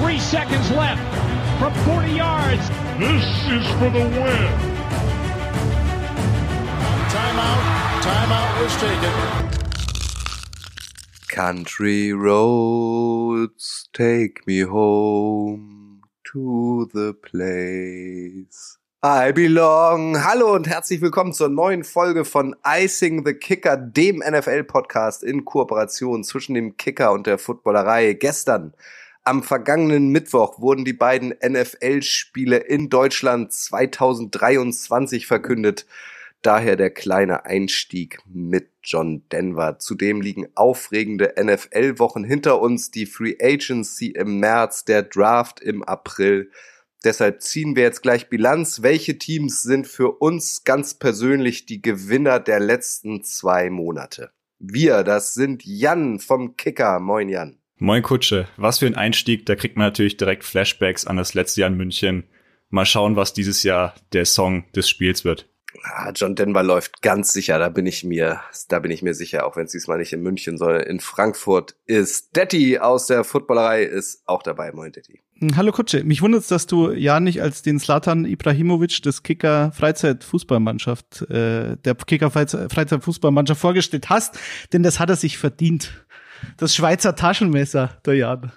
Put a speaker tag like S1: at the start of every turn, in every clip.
S1: Three seconds left from 40 yards.
S2: This is for the win.
S3: Timeout. Timeout was taken.
S4: Country roads take me home to the place. I belong. Hallo und herzlich willkommen zur neuen Folge von Icing the Kicker, dem NFL-Podcast in Kooperation zwischen dem Kicker und der Footballerei. Gestern, am vergangenen Mittwoch, wurden die beiden NFL-Spiele in Deutschland 2023 verkündet. Daher der kleine Einstieg mit John Denver. Zudem liegen aufregende NFL-Wochen hinter uns, die Free Agency im März, der Draft im April. Deshalb ziehen wir jetzt gleich Bilanz. Welche Teams sind für uns ganz persönlich die Gewinner der letzten zwei Monate? Wir, das sind Jan vom Kicker. Moin Jan.
S5: Moin Kutsche. Was für ein Einstieg. Da kriegt man natürlich direkt Flashbacks an das letzte Jahr in München. Mal schauen, was dieses Jahr der Song des Spiels wird.
S4: Ah, John Denver läuft ganz sicher, da bin ich mir, da bin ich mir sicher, auch wenn es diesmal nicht in München, sondern in Frankfurt ist. Detti aus der Footballerei ist auch dabei. Moin, Detti.
S6: Hallo Kutsche, mich wundert dass du ja nicht als den Slatan Ibrahimovic des Kicker Freizeitfußballmannschaft, äh, der Kicker Freizeitfußballmannschaft vorgestellt hast, denn das hat er sich verdient. Das Schweizer Taschenmesser, der Jan.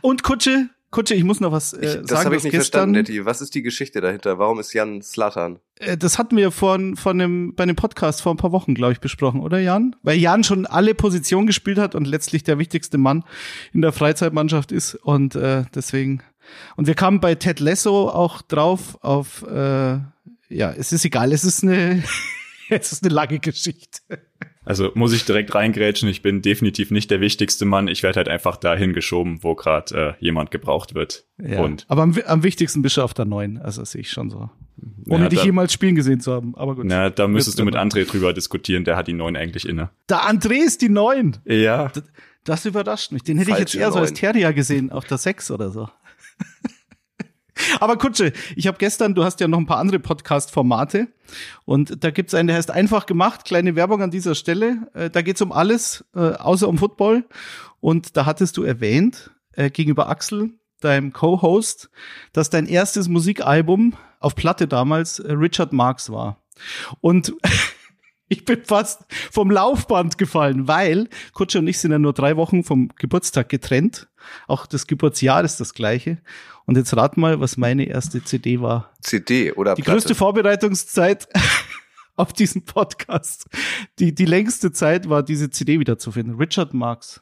S6: Und Kutsche, Kutsche, ich muss noch was äh,
S4: ich,
S6: sagen.
S4: Das habe ich nicht
S6: gestern,
S4: verstanden, Detti. Was ist die Geschichte dahinter? Warum ist Jan Slatan?
S6: Äh, das hatten wir von, von dem, bei dem Podcast vor ein paar Wochen, glaube ich, besprochen, oder Jan? Weil Jan schon alle Positionen gespielt hat und letztlich der wichtigste Mann in der Freizeitmannschaft ist. Und äh, deswegen. Und wir kamen bei Ted Lasso auch drauf auf, äh, ja, es ist egal, es ist eine, es ist eine lange Geschichte.
S5: Also muss ich direkt reingrätschen, ich bin definitiv nicht der wichtigste Mann. Ich werde halt einfach dahin geschoben, wo gerade äh, jemand gebraucht wird.
S6: Ja,
S5: Und
S6: aber am, am wichtigsten bist du auf der neuen, also sehe ich schon so. Ohne
S5: Ja,
S6: dich
S5: da-
S6: jemals spielen gesehen zu haben, aber gut.
S5: na, da müsstest du mit André drüber diskutieren, der hat die neuen eigentlich inne.
S6: Der André ist die neun.
S5: Ja.
S6: Das überrascht mich. Den hätte ich
S4: Falsche
S6: jetzt eher so als
S4: Neun.
S6: Terrier gesehen, auf der sechs oder so. Aber Kutsche, ich habe gestern, du hast ja noch ein paar andere Podcast-Formate und da gibt's einen, der heißt Einfach gemacht, kleine Werbung an dieser Stelle. Äh, Da geht's um alles, äh, außer um Football. Und da hattest du erwähnt, äh, gegenüber Axel, deinem Co-Host, dass dein erstes Musikalbum auf Platte damals äh, Richard Marx war. Und ich bin fast vom Laufband gefallen, weil Kutsche und ich sind ja nur drei Wochen vom Geburtstag getrennt. Auch das Geburtsjahr ist das gleiche. Und jetzt rat mal, was meine erste CD war.
S4: CD oder
S6: Die
S4: Platte?
S6: größte Vorbereitungszeit auf diesen Podcast. Die, die längste Zeit war diese CD wiederzufinden. Richard Marx.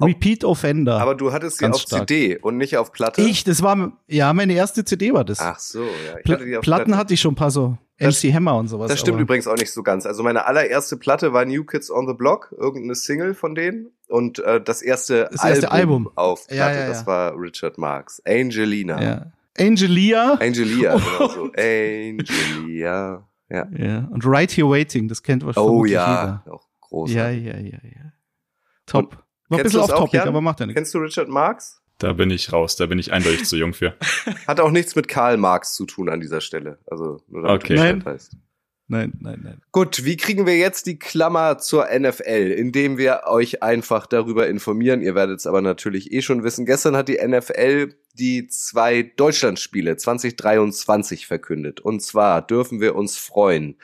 S6: Repeat Offender.
S4: Aber du hattest sie auf
S6: stark.
S4: CD und nicht auf Platte?
S6: ich, das war, ja, meine erste CD war das.
S4: Ach so, ja. Ich hatte die auf
S6: Platten
S4: Platte.
S6: hatte ich schon ein paar so.
S4: Das-
S6: MC Hammer und sowas.
S4: Das stimmt
S6: aber-
S4: übrigens auch nicht so ganz. Also meine allererste Platte war New Kids on the Block, irgendeine Single von denen. Und äh, das erste,
S6: Das erste Album.
S4: auf Platte,
S6: ja, ja.
S4: das war Richard Marx. Angelina.
S6: Ja. Angelia.
S4: Angelia, genau so. Angelia. Ja.
S6: Ja. Und Right Here Waiting, das kennt wahrscheinlich
S4: Oh
S6: jeder.
S4: ja, auch groß.
S6: Ja, ja, ja, ja. Top.
S4: Und
S6: War ein bisschen
S4: du das
S6: off
S4: auch,
S6: topic,
S4: Jan?
S6: aber macht ja nichts.
S4: Kennst du Richard Marx?
S5: Da bin ich raus, da bin ich eindeutig zu jung für.
S4: Hat auch nichts mit Karl Marx zu tun an dieser Stelle. Also nur damit
S5: Okay.
S6: Nein.
S4: weißt.
S6: Nein, nein, nein.
S4: Gut, wie kriegen wir jetzt die Klammer zur NFL? Indem wir euch einfach darüber informieren. Ihr werdet es aber natürlich eh schon wissen. Gestern hat die NFL die zwei Deutschlandspiele 2023 verkündet. Und zwar dürfen wir uns freuen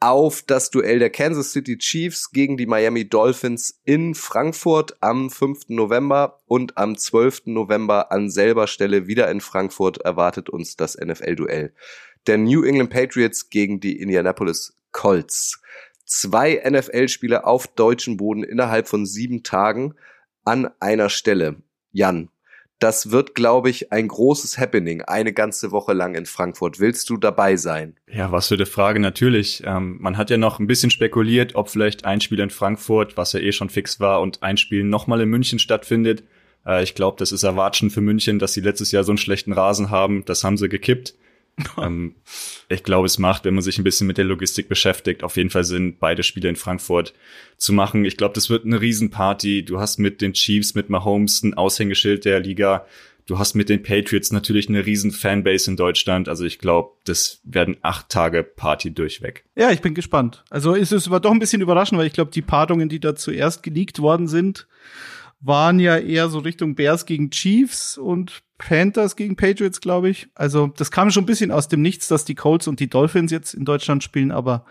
S4: auf das Duell der Kansas City Chiefs gegen die Miami Dolphins in Frankfurt am 5. November und am 12. November an selber Stelle wieder in Frankfurt erwartet uns das NFL-Duell der New England Patriots gegen die Indianapolis Colts. Zwei NFL-Spieler auf deutschem Boden innerhalb von sieben Tagen an einer Stelle. Jan, das wird, glaube ich, ein großes Happening, eine ganze Woche lang in Frankfurt. Willst du dabei sein?
S5: Ja, was für eine Frage, natürlich. Ähm, man hat ja noch ein bisschen spekuliert, ob vielleicht ein Spiel in Frankfurt, was ja eh schon fix war, und ein Spiel nochmal in München stattfindet. Äh, ich glaube, das ist Erwatschen für München, dass sie letztes Jahr so einen schlechten Rasen haben. Das haben sie gekippt. ähm, ich glaube, es macht, wenn man sich ein bisschen mit der Logistik beschäftigt, auf jeden Fall Sinn, beide Spiele in Frankfurt zu machen. Ich glaube, das wird eine Riesenparty. Du hast mit den Chiefs, mit Mahomes ein Aushängeschild der Liga. Du hast mit den Patriots natürlich eine riesen Fanbase in Deutschland. Also ich glaube, das werden acht Tage Party durchweg.
S6: Ja, ich bin gespannt. Also ist es war doch ein bisschen überraschend, weil ich glaube, die Paarungen, die da zuerst geleakt worden sind, waren ja eher so Richtung Bears gegen Chiefs und Panthers gegen Patriots, glaube ich. Also das kam schon ein bisschen aus dem Nichts, dass die Colts und die Dolphins jetzt in Deutschland spielen, aber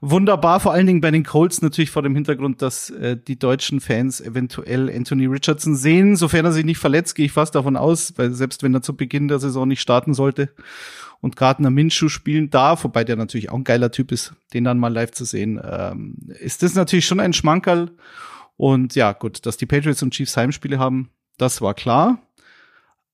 S6: wunderbar, vor allen Dingen bei den Colts natürlich vor dem Hintergrund, dass äh, die deutschen Fans eventuell Anthony Richardson sehen, sofern er sich nicht verletzt, gehe ich fast davon aus, weil selbst wenn er zu Beginn der Saison nicht starten sollte und Gardner Minshew spielen darf, wobei der natürlich auch ein geiler Typ ist, den dann mal live zu sehen, ähm, ist das natürlich schon ein Schmankerl. Und ja, gut, dass die Patriots und Chiefs Heimspiele haben, das war klar.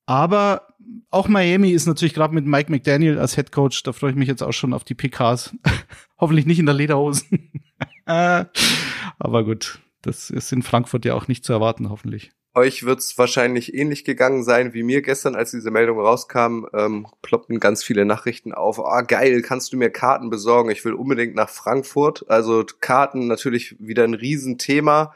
S6: Aber auch Miami ist natürlich gerade mit Mike McDaniel als Head Coach, da freue ich mich jetzt auch schon auf die PKs. Hoffentlich nicht in der Lederhosen. Aber gut, das ist in Frankfurt ja auch nicht zu erwarten, hoffentlich.
S4: Euch wird's wahrscheinlich ähnlich gegangen sein wie mir gestern, als diese Meldung rauskam. Ähm, ploppten ganz viele Nachrichten auf. Ah, geil, kannst du mir Karten besorgen? Ich will unbedingt nach Frankfurt. Also Karten natürlich wieder ein Riesenthema.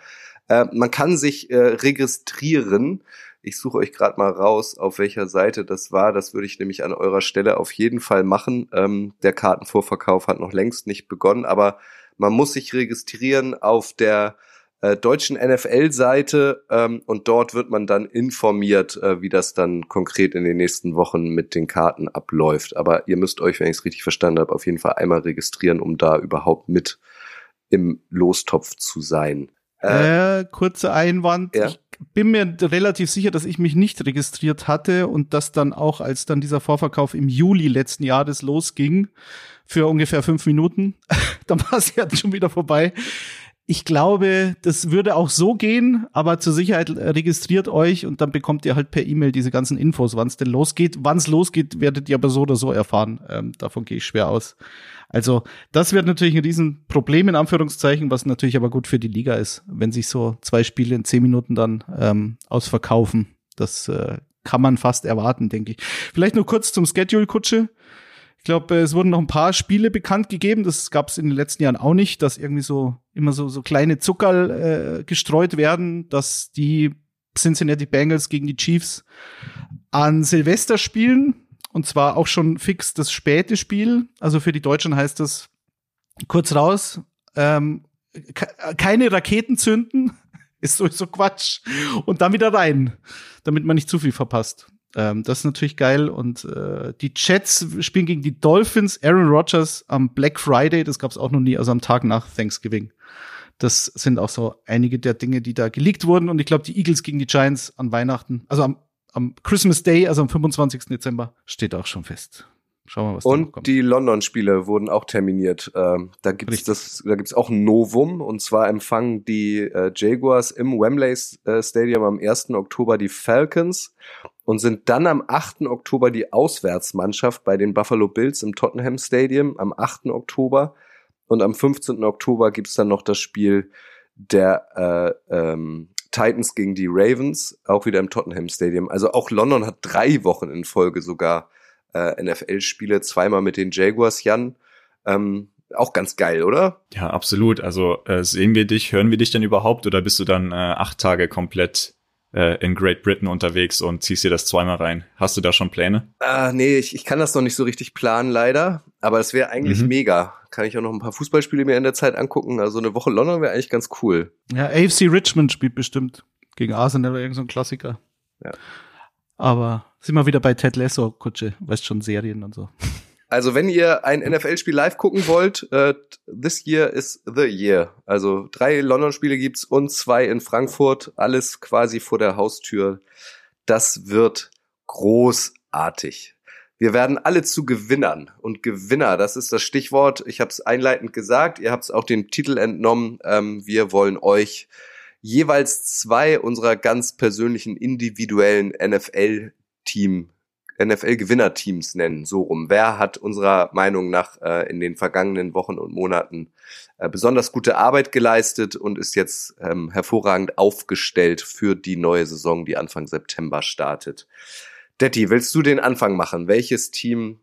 S4: Äh, man kann sich äh, registrieren ich suche euch gerade mal raus, auf welcher Seite das war. Das würde ich nämlich an eurer Stelle auf jeden Fall machen. Ähm, der Kartenvorverkauf hat noch längst nicht begonnen, aber man muss sich registrieren auf der äh, deutschen NFL-Seite ähm, und dort wird man dann informiert, äh, wie das dann konkret in den nächsten Wochen mit den Karten abläuft. Aber ihr müsst euch, wenn ich es richtig verstanden habe, auf jeden Fall einmal registrieren, um da überhaupt mit im Lostopf zu sein.
S6: Äh, äh kurzer Einwand. Ja. Ich bin mir relativ sicher, dass ich mich nicht registriert hatte und dass dann auch, als dann dieser Vorverkauf im Juli letzten Jahres losging, für ungefähr fünf Minuten, dann war es ja schon wieder vorbei. Ich glaube, das würde auch so gehen, aber zur Sicherheit registriert euch und dann bekommt ihr halt per E-Mail diese ganzen Infos, wann es denn losgeht. Wann es losgeht, werdet ihr aber so oder so erfahren. Ähm, davon gehe ich schwer aus. Also das wird natürlich ein Riesenproblem in Anführungszeichen, was natürlich aber gut für die Liga ist, wenn sich so zwei Spiele in zehn Minuten dann ähm, ausverkaufen. Das äh, kann man fast erwarten, denke ich. Vielleicht nur kurz zum Schedule-Kutsche. Ich glaube, es wurden noch ein paar Spiele bekannt gegeben. Das gab es in den letzten Jahren auch nicht, dass irgendwie so immer so so kleine Zuckerl äh, gestreut werden, dass die Cincinnati Bengals gegen die Chiefs an Silvester spielen und zwar auch schon fix das späte Spiel. Also für die Deutschen heißt das kurz raus, ähm, keine Raketen zünden, ist sowieso Quatsch. Und dann wieder rein, damit man nicht zu viel verpasst. Ähm, das ist natürlich geil. Und äh, die Jets spielen gegen die Dolphins, Aaron Rodgers am Black Friday, das gab's auch noch nie, also am Tag nach Thanksgiving. Das sind auch so einige der Dinge, die da geleakt wurden. Und ich glaube, die Eagles gegen die Giants an Weihnachten, also am am Christmas Day, also am 25. Dezember, steht auch schon fest. Schauen wir mal, was
S4: Und da kommt. die London-Spiele wurden auch terminiert. Ähm, da gibt's das, da gibt's auch ein Novum. Und zwar empfangen die äh, Jaguars im Wembley äh, Stadium am 1. Oktober die Falcons und sind dann am 8. Oktober die Auswärtsmannschaft bei den Buffalo Bills im Tottenham Stadium am 8. Oktober. Und am 15. Oktober gibt's dann noch das Spiel der äh, ähm, Titans gegen die Ravens, auch wieder im Tottenham Stadium. Also auch London hat drei Wochen in Folge sogar äh, NFL-Spiele, zweimal mit den Jaguars, Jan. Ähm, auch ganz geil, oder?
S5: Ja, absolut. Also äh, sehen wir dich, hören wir dich denn überhaupt oder bist du dann äh, acht Tage komplett äh, in Great Britain unterwegs und ziehst dir das zweimal rein? Hast du da schon Pläne?
S4: Ah, nee, ich, ich kann das noch nicht so richtig planen, leider. Aber es wäre eigentlich mhm. mega. Kann ich auch noch ein paar Fußballspiele mir in der Zeit angucken. Also eine Woche London wäre eigentlich ganz cool.
S6: Ja, AFC Richmond spielt bestimmt gegen Arsenal oder irgendein so Klassiker. Ja. Aber sind wir wieder bei Ted Lasso, Kutsche, weißt schon, Serien und so.
S4: Also wenn ihr ein NFL-Spiel live gucken wollt, äh, this year is the year. Also drei London-Spiele gibt's und zwei in Frankfurt, alles quasi vor der Haustür. Das wird großartig. Wir werden alle zu Gewinnern und Gewinner, das ist das Stichwort. Ich habe es einleitend gesagt, ihr habt es auch den Titel entnommen. Ähm, wir wollen euch jeweils zwei unserer ganz persönlichen individuellen NFL-Team NFL-Gewinnerteams nennen, so rum. Wer hat unserer Meinung nach äh, in den vergangenen Wochen und Monaten äh, besonders gute Arbeit geleistet und ist jetzt ähm, hervorragend aufgestellt für die neue Saison, die Anfang September startet. Detti, willst du den Anfang machen? Welches Team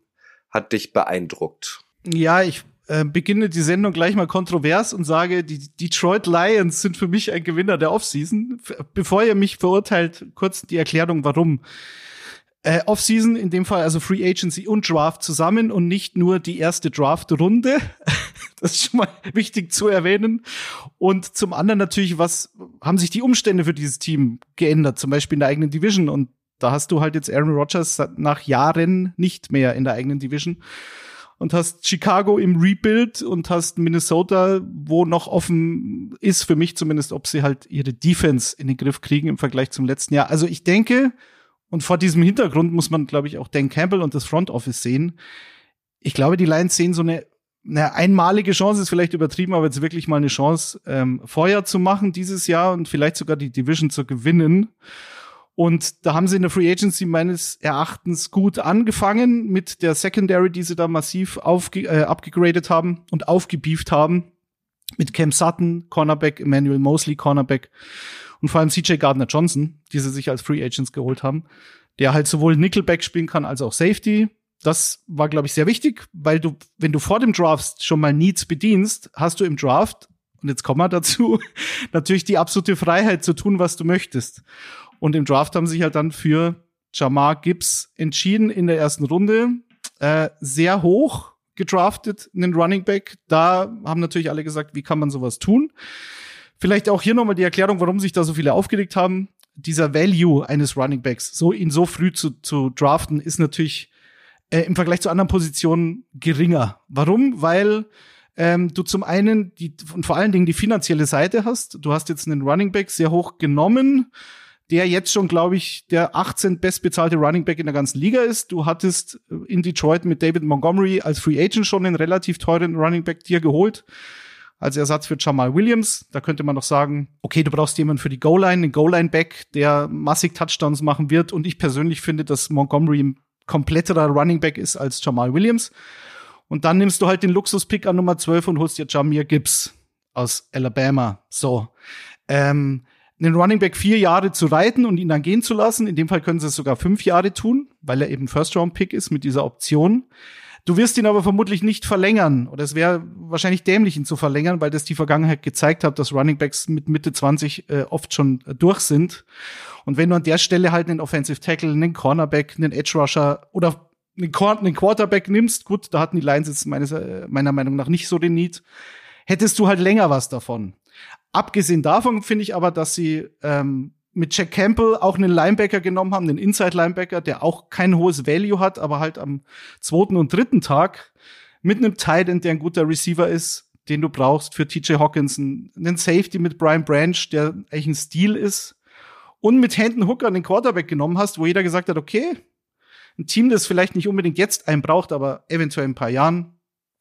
S4: hat dich beeindruckt?
S6: Ja, ich äh, beginne die Sendung gleich mal kontrovers und sage, die Detroit Lions sind für mich ein Gewinner der Offseason. Bevor ihr mich verurteilt, kurz die Erklärung, warum. Äh, Offseason, in dem Fall also Free Agency und Draft zusammen und nicht nur die erste Draft-Runde. Das ist schon mal wichtig zu erwähnen. Und zum anderen natürlich, was haben sich die Umstände für dieses Team geändert? Zum Beispiel in der eigenen Division. Und da hast du halt jetzt Aaron Rodgers nach Jahren nicht mehr in der eigenen Division und hast Chicago im Rebuild und hast Minnesota, wo noch offen ist, für mich zumindest, ob sie halt ihre Defense in den Griff kriegen im Vergleich zum letzten Jahr. Also ich denke, und vor diesem Hintergrund muss man, glaube ich, auch Dan Campbell und das Front Office sehen. Ich glaube, die Lions sehen so eine, eine einmalige Chance, ist vielleicht übertrieben, aber jetzt wirklich mal eine Chance, ähm, Feuer zu machen dieses Jahr und vielleicht sogar die Division zu gewinnen. Und da haben sie in der Free Agency meines Erachtens gut angefangen mit der Secondary, die sie da massiv aufge äh, abgegradet haben und aufgebieft haben. Mit Cam Sutton, Cornerback, Emmanuel Mosley, Cornerback und vor allem CJ Gardner Johnson, die sie sich als Free Agents geholt haben, der halt sowohl Nickelback spielen kann als auch Safety. Das war, glaube ich, sehr wichtig, weil du, wenn du vor dem Draft schon mal Needs bedienst, hast du im Draft, und jetzt kommen wir dazu, natürlich die absolute Freiheit zu tun, was du möchtest. Und im Draft haben sich halt dann für Jamar Gibbs entschieden in der ersten Runde. Äh, sehr hoch gedraftet, einen Running Back. Da haben natürlich alle gesagt, wie kann man sowas tun? Vielleicht auch hier nochmal die Erklärung, warum sich da so viele aufgeregt haben. Dieser Value eines Running Backs, so ihn so früh zu, zu draften, ist natürlich äh, im Vergleich zu anderen Positionen geringer. Warum? Weil ähm, du zum einen die und vor allen Dingen die finanzielle Seite hast. Du hast jetzt einen Running Back sehr hoch genommen der jetzt schon, glaube ich, der 18 bestbezahlte Running Back in der ganzen Liga ist. Du hattest in Detroit mit David Montgomery als Free Agent schon einen relativ teuren Running Back dir geholt. Als Ersatz für Jamal Williams. Da könnte man noch sagen, okay, du brauchst jemanden für die Goal-Line, einen Goal-Line-Back, der massig Touchdowns machen wird. Und ich persönlich finde, dass Montgomery ein kompletterer Running Back ist als Jamal Williams. Und dann nimmst du halt den Luxus-Pick an Nummer 12 und holst dir Jamir Gibbs aus Alabama. So. Ähm, einen Running Back vier Jahre zu reiten und ihn dann gehen zu lassen. In dem Fall können sie es sogar fünf Jahre tun, weil er eben First-Round-Pick ist mit dieser Option. Du wirst ihn aber vermutlich nicht verlängern. Oder es wäre wahrscheinlich dämlich, ihn zu verlängern, weil das die Vergangenheit gezeigt hat, dass Running Backs mit Mitte 20 äh, oft schon äh, durch sind. Und wenn du an der Stelle halt einen Offensive Tackle, einen Cornerback, einen Edge Rusher oder einen, einen Quarterback nimmst, gut, da hatten die Lions jetzt meines, äh, meiner Meinung nach nicht so den Need, hättest du halt länger was davon. Abgesehen davon finde ich aber, dass sie ähm, mit Jack Campbell auch einen Linebacker genommen haben, einen Inside-Linebacker, der auch kein hohes Value hat, aber halt am zweiten und dritten Tag mit einem Tight End, der ein guter Receiver ist, den du brauchst für TJ Hawkinson, einen Safety mit Brian Branch, der eigentlich ein Stil ist, und mit Hendon Hooker den Quarterback genommen hast, wo jeder gesagt hat, okay, ein Team, das vielleicht nicht unbedingt jetzt einen braucht, aber eventuell in ein paar Jahren,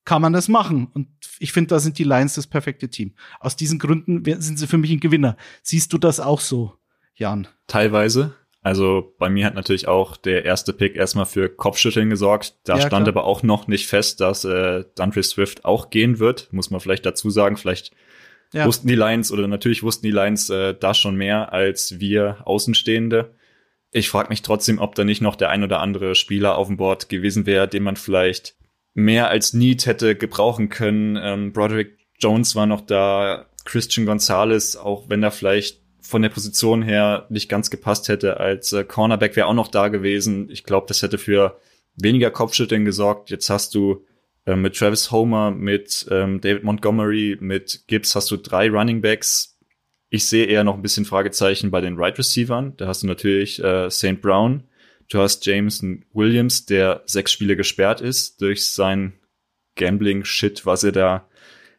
S6: kann man das machen. Und ich finde, da sind die Lions das perfekte Team. Aus diesen Gründen sind sie für mich ein Gewinner. Siehst du das auch so, Jan?
S5: Teilweise. Also bei mir hat natürlich auch der erste Pick erstmal für Kopfschütteln gesorgt. Da ja, stand klar. aber auch noch nicht fest, dass äh, Dundry Swift auch gehen wird. Muss man vielleicht dazu sagen. Vielleicht ja. wussten die Lions oder natürlich wussten die Lions äh, da schon mehr als wir Außenstehende. Ich frage mich trotzdem, ob da nicht noch der ein oder andere Spieler auf dem Board gewesen wäre, den man vielleicht mehr als Need hätte gebrauchen können. Ähm, Broderick Jones war noch da, Christian Gonzalez, auch wenn er vielleicht von der Position her nicht ganz gepasst hätte als äh, Cornerback, wäre auch noch da gewesen. Ich glaube, das hätte für weniger Kopfschütteln gesorgt. Jetzt hast du äh, mit Travis Homer, mit ähm, David Montgomery, mit Gibbs hast du drei Running Backs. Ich sehe eher noch ein bisschen Fragezeichen bei den Right Receivern. Da hast du natürlich äh, St. Brown, Du hast Jameson Williams, der sechs Spiele gesperrt ist durch sein Gambling-Shit, was er da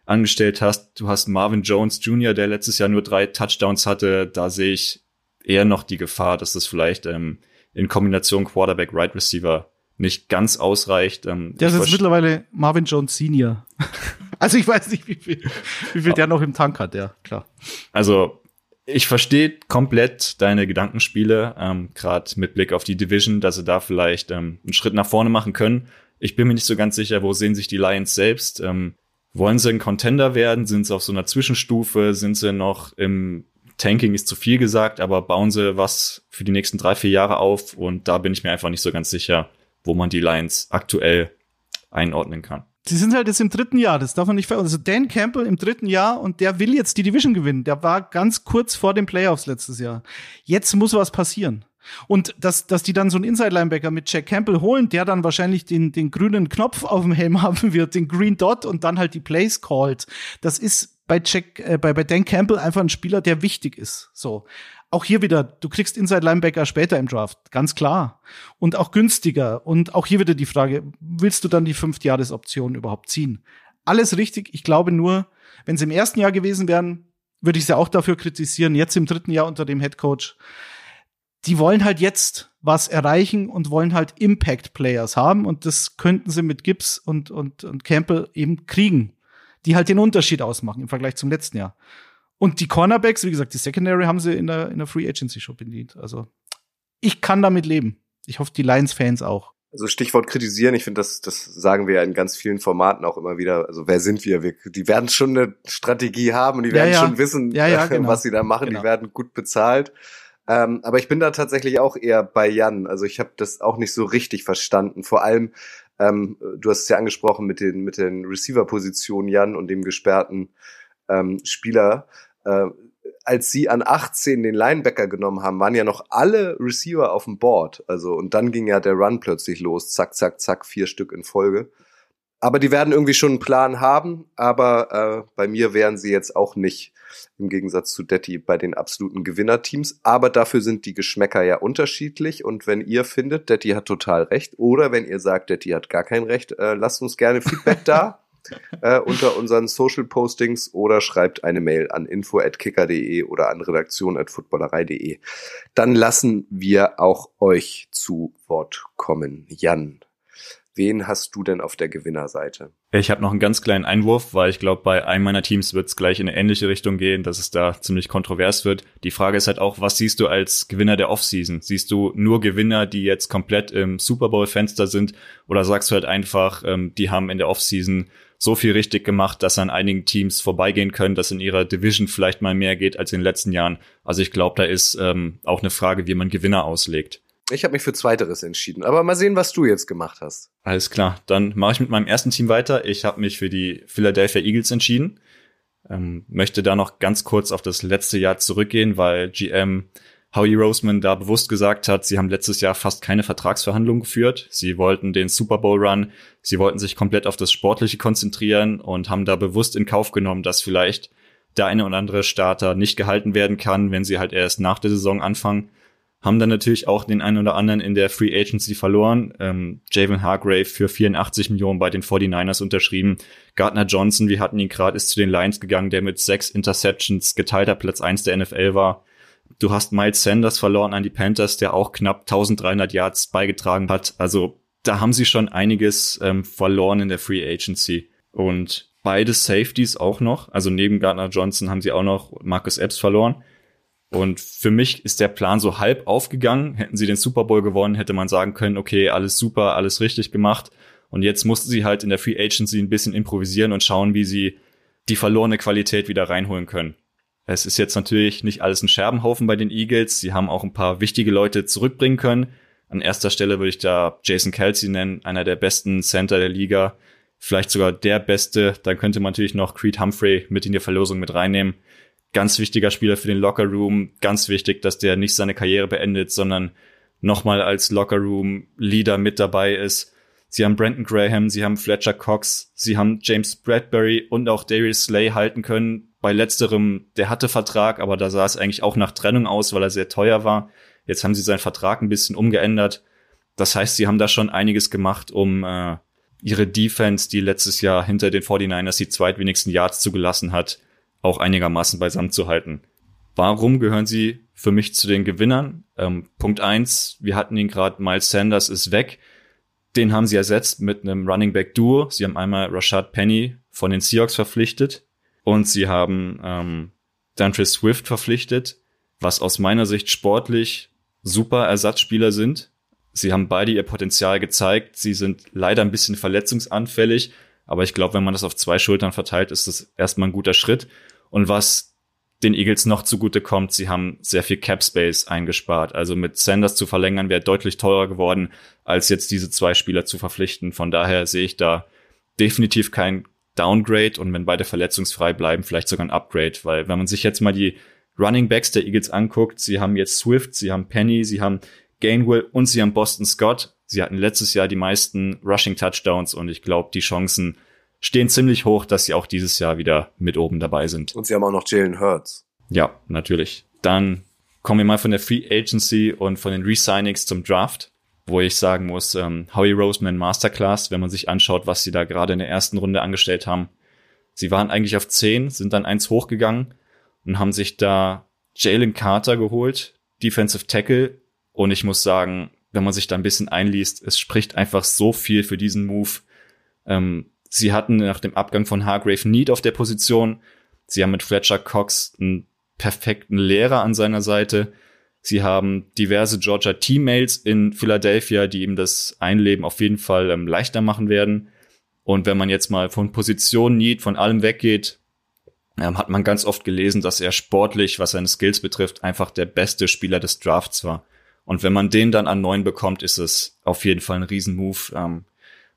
S5: angestellt hast. Du hast Marvin Jones Jr., der letztes Jahr nur drei Touchdowns hatte. Da sehe ich eher noch die Gefahr, dass das vielleicht ähm, in Kombination Quarterback-Right Receiver nicht ganz ausreicht. Ähm,
S6: der ist jetzt mittlerweile Marvin Jones Senior. also ich weiß nicht, wie viel, wie viel der noch im Tank hat, ja, klar.
S5: Also ich verstehe komplett deine Gedankenspiele, ähm, gerade mit Blick auf die Division, dass sie da vielleicht ähm, einen Schritt nach vorne machen können. Ich bin mir nicht so ganz sicher, wo sehen sich die Lions selbst. Ähm, wollen sie ein Contender werden? Sind sie auf so einer Zwischenstufe? Sind sie noch im Tanking ist zu viel gesagt, aber bauen sie was für die nächsten drei, vier Jahre auf? Und da bin ich mir einfach nicht so ganz sicher, wo man die Lions aktuell einordnen kann.
S6: Sie sind halt jetzt im dritten Jahr, das darf man nicht ver Also Dan Campbell im dritten Jahr und der will jetzt die Division gewinnen. Der war ganz kurz vor den Playoffs letztes Jahr. Jetzt muss was passieren. Und dass, dass die dann so einen Inside-Linebacker mit Jack Campbell holen, der dann wahrscheinlich den, den grünen Knopf auf dem Helm haben wird, den Green Dot und dann halt die Plays callt. Das ist bei Jack, äh, bei, bei Dan Campbell einfach ein Spieler, der wichtig ist. So. Auch hier wieder, du kriegst Inside-Linebacker später im Draft, ganz klar. Und auch günstiger. Und auch hier wieder die Frage, willst du dann die Fünftjahresoption überhaupt ziehen? Alles richtig. Ich glaube nur, wenn sie im ersten Jahr gewesen wären, würde ich sie auch dafür kritisieren. Jetzt im dritten Jahr unter dem Head Coach die wollen halt jetzt was erreichen und wollen halt Impact Players haben und das könnten sie mit Gibbs und, und, und Campbell eben kriegen, die halt den Unterschied ausmachen im Vergleich zum letzten Jahr. Und die Cornerbacks, wie gesagt, die Secondary haben sie in der, in der Free Agency schon bedient. Also ich kann damit leben. Ich hoffe, die Lions-Fans auch.
S4: Also Stichwort kritisieren, ich finde, das, das sagen wir ja in ganz vielen Formaten auch immer wieder. Also wer sind wir? wir die werden schon eine Strategie haben und die werden ja. schon wissen, ja, genau. was sie da machen. Genau. Die werden gut bezahlt. Ähm, aber ich bin da tatsächlich auch eher bei Jan. Also ich habe das auch nicht so richtig verstanden. Vor allem, ähm, du hast es ja angesprochen mit den, mit den Receiver-Positionen, Jan, und dem gesperrten ähm, Spieler. Äh, als sie an 18 den Linebacker genommen haben, waren ja noch alle Receiver auf dem Board. Also, und dann ging ja der Run plötzlich los. Zack, zack, zack, vier Stück in Folge. Aber die werden irgendwie schon einen Plan haben, aber äh, bei mir wären sie jetzt auch nicht im Gegensatz zu Detti bei den absoluten Gewinnerteams. Aber dafür sind die Geschmäcker ja unterschiedlich. Und wenn ihr findet, Detti hat total recht, oder wenn ihr sagt, Detti hat gar kein Recht, äh, lasst uns gerne Feedback da. äh, unter unseren Social Postings oder schreibt eine Mail an info@kicker.de oder an redaktion@footballerei.de. Dann lassen wir auch euch zu Wort kommen. Jan, Wen hast du denn auf der Gewinnerseite?
S5: Ich habe noch einen ganz kleinen Einwurf, weil ich glaube, bei einem meiner Teams wird es gleich in eine ähnliche Richtung gehen, dass es da ziemlich kontrovers wird. Die Frage ist halt auch, was siehst du als Gewinner der Offseason? Siehst du nur Gewinner, die jetzt komplett im Super Bowl-Fenster sind? Oder sagst du halt einfach, ähm, die haben in der Offseason so viel richtig gemacht, dass an einigen Teams vorbeigehen können, dass in ihrer Division vielleicht mal mehr geht als in den letzten Jahren. Also ich glaube, da ist ähm, auch eine Frage, wie man Gewinner auslegt.
S4: Ich habe mich für Zweiteres entschieden. Aber mal sehen, was du jetzt gemacht hast.
S5: Alles klar. Dann mache ich mit meinem ersten Team weiter. Ich habe mich für die Philadelphia Eagles entschieden. Ähm, möchte da noch ganz kurz auf das letzte Jahr zurückgehen, weil GM Howie Roseman da bewusst gesagt hat, sie haben letztes Jahr fast keine Vertragsverhandlungen geführt. Sie wollten den Super Bowl Run, sie wollten sich komplett auf das Sportliche konzentrieren und haben da bewusst in Kauf genommen, dass vielleicht der eine oder andere Starter nicht gehalten werden kann, wenn sie halt erst nach der Saison anfangen haben dann natürlich auch den einen oder anderen in der Free Agency verloren. Ähm, Javon Hargrave für 84 Millionen bei den 49ers unterschrieben. Gardner Johnson, wir hatten ihn gerade, ist zu den Lions gegangen, der mit sechs Interceptions geteilter Platz eins der NFL war. Du hast Miles Sanders verloren an die Panthers, der auch knapp 1300 Yards beigetragen hat. Also da haben sie schon einiges ähm, verloren in der Free Agency. Und beide Safeties auch noch. Also neben Gardner Johnson haben sie auch noch Marcus Epps verloren. Und für mich ist der Plan so halb aufgegangen. Hätten sie den Super Bowl gewonnen, hätte man sagen können, okay, alles super, alles richtig gemacht. Und jetzt mussten sie halt in der Free Agency ein bisschen improvisieren und schauen, wie sie die verlorene Qualität wieder reinholen können. Es ist jetzt natürlich nicht alles ein Scherbenhaufen bei den Eagles. Sie haben auch ein paar wichtige Leute zurückbringen können. An erster Stelle würde ich da Jason Kelsey nennen, einer der besten Center der Liga. Vielleicht sogar der beste. Dann könnte man natürlich noch Creed Humphrey mit in die Verlosung mit reinnehmen ganz wichtiger Spieler für den Locker Room. Ganz wichtig, dass der nicht seine Karriere beendet, sondern nochmal als Locker Room Leader mit dabei ist. Sie haben Brandon Graham, sie haben Fletcher Cox, sie haben James Bradbury und auch Darius Slay halten können. Bei letzterem, der hatte Vertrag, aber da sah es eigentlich auch nach Trennung aus, weil er sehr teuer war. Jetzt haben sie seinen Vertrag ein bisschen umgeändert. Das heißt, sie haben da schon einiges gemacht, um äh, ihre Defense, die letztes Jahr hinter den 49ers die zweitwenigsten Yards zugelassen hat, auch einigermaßen beisammen zu halten. Warum gehören sie für mich zu den Gewinnern? Ähm, Punkt eins: wir hatten ihn gerade, Miles Sanders ist weg. Den haben sie ersetzt mit einem Running Back Duo. Sie haben einmal Rashad Penny von den Seahawks verpflichtet und sie haben ähm, Dantre Swift verpflichtet, was aus meiner Sicht sportlich super Ersatzspieler sind. Sie haben beide ihr Potenzial gezeigt. Sie sind leider ein bisschen verletzungsanfällig, aber ich glaube, wenn man das auf zwei Schultern verteilt, ist das erstmal ein guter Schritt. Und was den Eagles noch zugute kommt, sie haben sehr viel Cap Space eingespart. Also mit Sanders zu verlängern wäre deutlich teurer geworden, als jetzt diese zwei Spieler zu verpflichten. Von daher sehe ich da definitiv kein Downgrade und wenn beide verletzungsfrei bleiben, vielleicht sogar ein Upgrade, weil wenn man sich jetzt mal die Running Backs der Eagles anguckt, sie haben jetzt Swift, sie haben Penny, sie haben Gainwell und sie haben Boston Scott. Sie hatten letztes Jahr die meisten Rushing Touchdowns und ich glaube, die Chancen stehen ziemlich hoch, dass sie auch dieses Jahr wieder mit oben dabei sind.
S4: Und sie haben auch noch Jalen Hurts.
S5: Ja, natürlich. Dann kommen wir mal von der Free Agency und von den Resignings zum Draft, wo ich sagen muss, ähm, Howie Roseman Masterclass, wenn man sich anschaut, was sie da gerade in der ersten Runde angestellt haben. Sie waren eigentlich auf 10, sind dann eins hochgegangen und haben sich da Jalen Carter geholt, Defensive Tackle. Und ich muss sagen, wenn man sich da ein bisschen einliest, es spricht einfach so viel für diesen Move. Ähm, sie hatten nach dem Abgang von Hargrave Need auf der Position. Sie haben mit Fletcher Cox einen perfekten Lehrer an seiner Seite. Sie haben diverse Georgia Teammates in Philadelphia, die ihm das Einleben auf jeden Fall ähm, leichter machen werden. Und wenn man jetzt mal von Position Need, von allem weggeht, ähm, hat man ganz oft gelesen, dass er sportlich, was seine Skills betrifft, einfach der beste Spieler des Drafts war. Und wenn man den dann an neun bekommt, ist es auf jeden Fall ein Riesenmove. Ähm,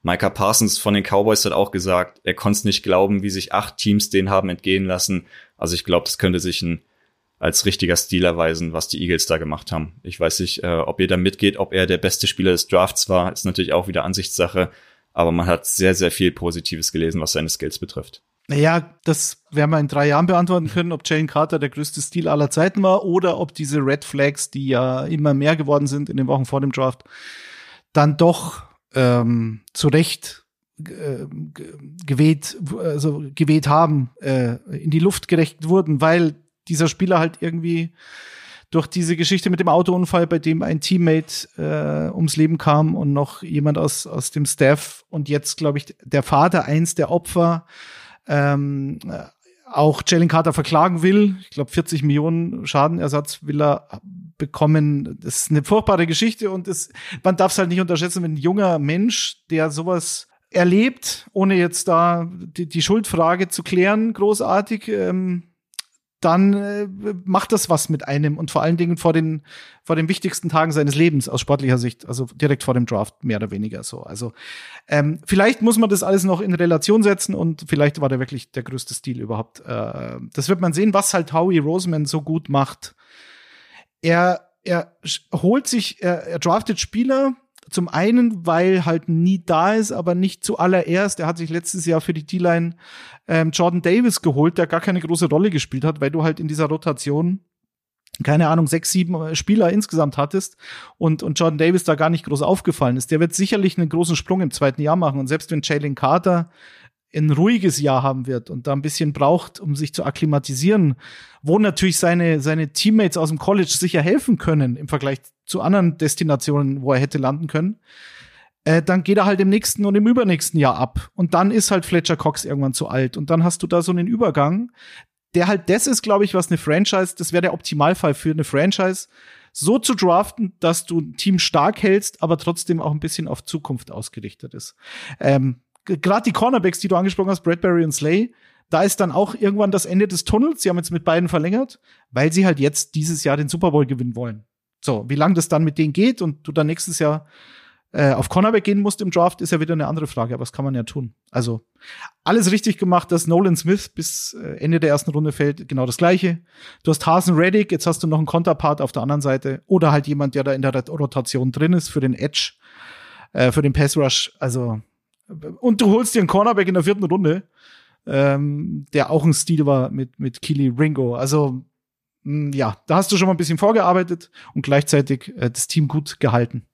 S5: Micah Parsons von den Cowboys hat auch gesagt, er konnte es nicht glauben, wie sich acht Teams den haben entgehen lassen. Also ich glaube, das könnte sich ein, als richtiger Stil erweisen, was die Eagles da gemacht haben. Ich weiß nicht, äh, ob ihr da mitgeht, ob er der beste Spieler des Drafts war, ist natürlich auch wieder Ansichtssache. Aber man hat sehr, sehr viel Positives gelesen, was seine Skills betrifft.
S6: Naja, das werden wir in drei Jahren beantworten können, ob Jalen Carter der größte Stil aller Zeiten war oder ob diese Red Flags, die ja immer mehr geworden sind in den Wochen vor dem Draft, dann doch ähm, zu Recht äh, geweht, also geweht haben, äh, in die Luft gerechnet wurden, weil dieser Spieler halt irgendwie durch diese Geschichte mit dem Autounfall, bei dem ein Teammate äh, ums Leben kam und noch jemand aus, aus dem Staff und jetzt, glaube ich, der Vater eins der Opfer ähm, auch Jalen Carter verklagen will. Ich glaube, 40 Millionen Schadenersatz will er bekommen. Das ist eine furchtbare Geschichte und es, man darf es halt nicht unterschätzen, wenn ein junger Mensch, der sowas erlebt, ohne jetzt da die, die Schuldfrage zu klären, großartig, ähm, dann äh, macht das was mit einem und vor allen Dingen vor den vor den wichtigsten Tagen seines Lebens aus sportlicher Sicht, also direkt vor dem Draft mehr oder weniger so. Also ähm, vielleicht muss man das alles noch in Relation setzen und vielleicht war der wirklich der größte Stil überhaupt. Äh, das wird man sehen, was halt Howie Roseman so gut macht. Er er holt sich, er, er draftet Spieler, zum einen, weil halt nie da ist, aber nicht zuallererst. Er hat sich letztes Jahr für die D-Line ähm, Jordan Davis geholt, der gar keine große Rolle gespielt hat, weil du halt in dieser Rotation keine Ahnung, sechs, sieben äh, Spieler insgesamt hattest und, und Jordan Davis da gar nicht groß aufgefallen ist. Der wird sicherlich einen großen Sprung im zweiten Jahr machen. Und selbst wenn Jalen Carter ein ruhiges Jahr haben wird und da ein bisschen braucht, um sich zu akklimatisieren, wo natürlich seine, seine Teammates aus dem College sicher helfen können im Vergleich zu anderen Destinationen, wo er hätte landen können, äh, dann geht er halt im nächsten und im übernächsten Jahr ab. Und dann ist halt Fletcher Cox irgendwann zu alt. Und dann hast du da so einen Übergang, der halt das ist, glaube ich, was eine Franchise, das wäre der Optimalfall für eine Franchise, so zu draften, dass du ein Team stark hältst, aber trotzdem auch ein bisschen auf Zukunft ausgerichtet ist. Ähm, Gerade die Cornerbacks, die du angesprochen hast, Bradbury und Slay, da ist dann auch irgendwann das Ende des Tunnels. Sie haben jetzt mit beiden verlängert, weil sie halt jetzt dieses Jahr den Super Bowl gewinnen wollen. So, wie lange das dann mit denen geht und du dann nächstes Jahr äh, auf Cornerback gehen musst im Draft, ist ja wieder eine andere Frage, aber das kann man ja tun. Also alles richtig gemacht, dass Nolan Smith bis äh, Ende der ersten Runde fällt, genau das gleiche. Du hast Hasen Reddick, jetzt hast du noch einen Konterpart auf der anderen Seite oder halt jemand, der da in der Rotation drin ist für den Edge, äh, für den Pass Rush. Also und du holst dir einen Cornerback in der vierten Runde, ähm, der auch ein Stil war mit mit Kili Ringo. Also mh, ja, da hast du schon mal ein bisschen vorgearbeitet und gleichzeitig äh, das Team gut gehalten.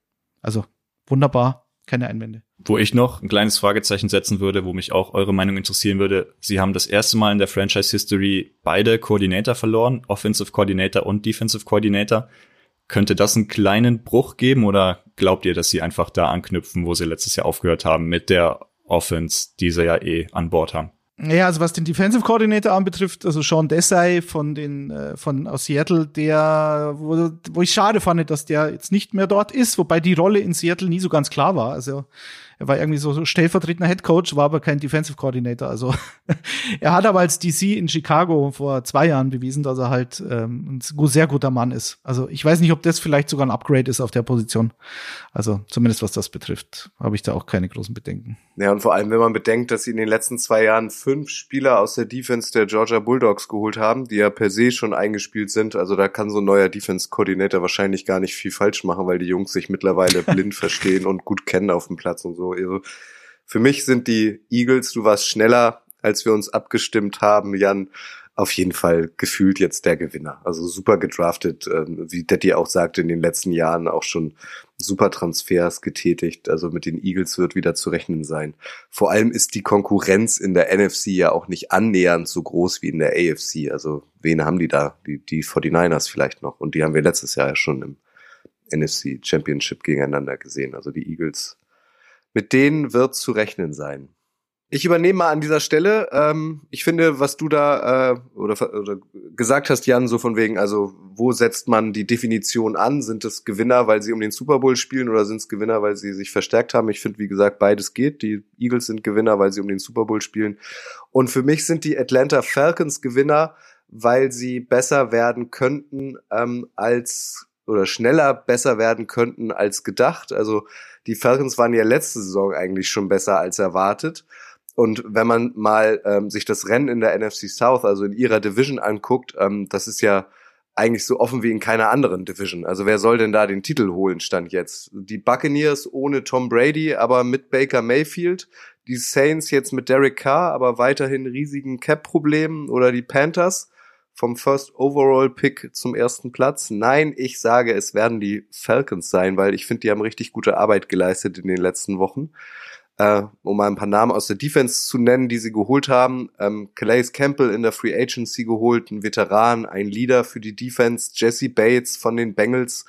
S6: Also wunderbar, keine Einwände.
S5: Wo ich noch ein kleines Fragezeichen setzen würde, wo mich auch eure Meinung interessieren würde. Sie haben das erste Mal in der Franchise History beide Koordinator verloren, Offensive Coordinator und Defensive Coordinator. Könnte das einen kleinen Bruch geben oder glaubt ihr, dass sie einfach da anknüpfen, wo sie letztes Jahr aufgehört haben mit der Offense, die sie ja eh an Bord haben?
S6: Ja, also was den Defensive Coordinator anbetrifft, also Sean Desai von den äh, von aus Seattle, der wo, wo ich schade fand, dass der jetzt nicht mehr dort ist, wobei die Rolle in Seattle nie so ganz klar war. Also er war irgendwie so stellvertretender Head Coach, war aber kein Defensive Coordinator. Also er hat aber als DC in Chicago vor zwei Jahren bewiesen, dass er halt ähm, ein sehr guter Mann ist. Also ich weiß nicht, ob das vielleicht sogar ein Upgrade ist auf der Position. Also zumindest was das betrifft, habe ich da auch keine großen Bedenken.
S4: Ja, und vor allem, wenn man bedenkt, dass sie in den letzten zwei Jahren fünf Spieler aus der Defense der Georgia Bulldogs geholt haben, die ja per se schon eingespielt sind. Also da kann so ein neuer Defense-Koordinator wahrscheinlich gar nicht viel falsch machen, weil die Jungs sich mittlerweile blind verstehen und gut kennen auf dem Platz und so. Also für mich sind die Eagles, du warst schneller, als wir uns abgestimmt haben, Jan auf jeden Fall gefühlt jetzt der Gewinner. Also super gedraftet, ähm, wie Detti auch sagte, in den letzten Jahren auch schon super Transfers getätigt. Also mit den Eagles wird wieder zu rechnen sein. Vor allem ist die Konkurrenz in der NFC ja auch nicht annähernd so groß wie in der AFC. Also wen haben die da? Die, die 49ers vielleicht noch. Und die haben wir letztes Jahr ja schon im NFC Championship gegeneinander gesehen. Also die Eagles. Mit denen wird zu rechnen sein. Ich übernehme mal an dieser Stelle. Ähm, ich finde, was du da äh, oder, oder gesagt hast, Jan, so von wegen, also wo setzt man die Definition an? Sind es Gewinner, weil sie um den Super Bowl spielen oder sind es Gewinner, weil sie sich verstärkt haben? Ich finde, wie gesagt, beides geht. Die Eagles sind Gewinner, weil sie um den Super Bowl spielen. Und für mich sind die Atlanta Falcons Gewinner, weil sie besser werden könnten ähm, als oder schneller besser werden könnten als gedacht. Also die Falcons waren ja letzte Saison eigentlich schon besser als erwartet. Und wenn man mal ähm, sich das Rennen in der NFC South, also in ihrer Division anguckt, ähm, das ist ja eigentlich so offen wie in keiner anderen Division. Also wer soll denn da den Titel holen, stand jetzt? Die Buccaneers ohne Tom Brady, aber mit Baker Mayfield. Die Saints jetzt mit Derek Carr, aber weiterhin riesigen Cap-Problemen. Oder die Panthers vom First Overall Pick zum ersten Platz. Nein, ich sage, es werden die Falcons sein, weil ich finde, die haben richtig gute Arbeit geleistet in den letzten Wochen äh, um mal ein paar Namen aus der Defense zu nennen, die sie geholt haben. Ähm, Calais Campbell in der Free Agency geholt, ein Veteran, ein Leader für die Defense. Jesse Bates von den Bengals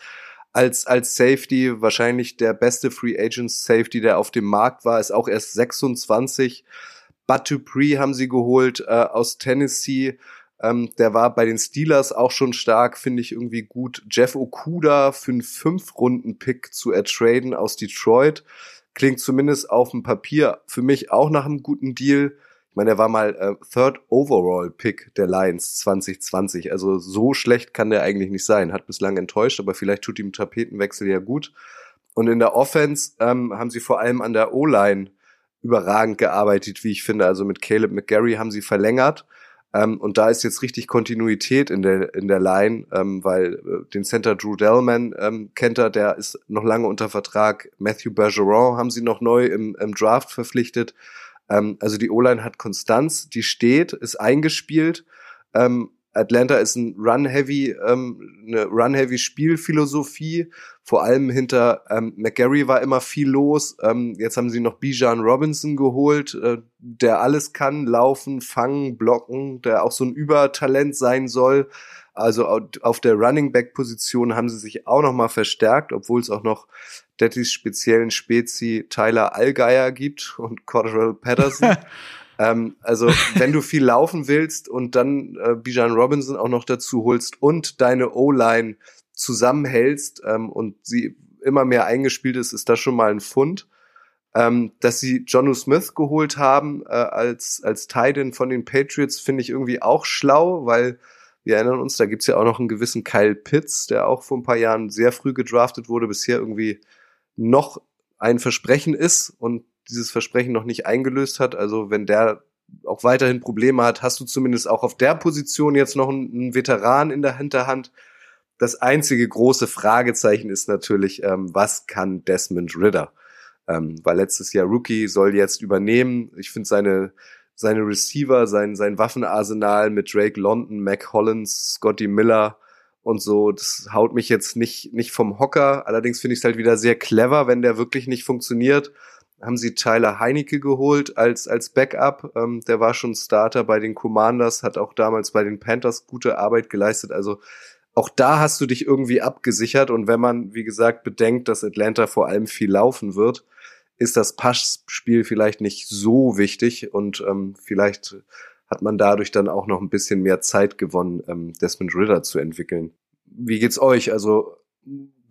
S4: als, als Safety, wahrscheinlich der beste Free Agent Safety, der auf dem Markt war, ist auch erst 26. Bud Dupree haben sie geholt äh, aus Tennessee. Ähm, der war bei den Steelers auch schon stark, finde ich irgendwie gut. Jeff Okuda für einen Fünf-Runden-Pick zu ertraden aus Detroit klingt zumindest auf dem Papier für mich auch nach einem guten Deal. Ich meine, er war mal äh, Third Overall Pick der Lions 2020. Also so schlecht kann der eigentlich nicht sein. Hat bislang enttäuscht, aber vielleicht tut ihm Tapetenwechsel ja gut. Und in der Offense ähm, haben sie vor allem an der O-Line überragend gearbeitet, wie ich finde. Also mit Caleb McGarry haben sie verlängert. Ähm, und da ist jetzt richtig Kontinuität in der, in der Line, ähm, weil äh, den Center Drew Dellman ähm, kennt er, der ist noch lange unter Vertrag. Matthew Bergeron haben sie noch neu im, im Draft verpflichtet. Ähm, also die O-Line hat Konstanz, die steht, ist eingespielt. Ähm, Atlanta ist ein Run-Heavy, ähm, eine Run-Heavy-Spielphilosophie. Vor allem hinter ähm, McGarry war immer viel los. Ähm, jetzt haben sie noch Bijan Robinson geholt, äh, der alles kann, laufen, fangen, blocken, der auch so ein Übertalent sein soll. Also auf der Running Back Position haben sie sich auch noch mal verstärkt, obwohl es auch noch Dettys speziellen Spezi Tyler Allgeier gibt und Cordell Patterson. Ähm, also wenn du viel laufen willst und dann äh, Bijan Robinson auch noch dazu holst und deine O-Line zusammenhältst ähm, und sie immer mehr eingespielt ist, ist das schon mal ein Fund. Ähm, dass sie Jonu Smith geholt haben äh, als, als Titan von den Patriots, finde ich irgendwie auch schlau, weil wir erinnern uns, da gibt's ja auch noch einen gewissen Kyle Pitts, der auch vor ein paar Jahren sehr früh gedraftet wurde, bisher irgendwie noch ein Versprechen ist und dieses Versprechen noch nicht eingelöst hat. Also wenn der auch weiterhin Probleme hat, hast du zumindest auch auf der Position jetzt noch einen, Veteran in der Hinterhand. Das einzige große Fragezeichen ist natürlich, ähm, was kann Desmond Ritter? Ähm, weil letztes Jahr Rookie soll jetzt übernehmen. Ich finde seine seine Receiver, sein sein Waffenarsenal mit Drake London, Mac Hollins, Scotty Miller und so, das haut mich jetzt nicht nicht vom Hocker. Allerdings finde ich es halt wieder sehr clever, wenn der wirklich nicht funktioniert haben sie Tyler Heinecke geholt als, als Backup. Ähm, der war schon Starter bei den Commanders, hat auch damals bei den Panthers gute Arbeit geleistet. Also auch da hast du dich irgendwie abgesichert. Und wenn man, wie gesagt, bedenkt, dass Atlanta vor allem viel laufen wird, ist das Passspiel vielleicht nicht so wichtig und ähm, vielleicht hat man dadurch dann auch noch ein bisschen mehr Zeit gewonnen, ähm, Desmond Ritter zu entwickeln. Wie geht's euch? Also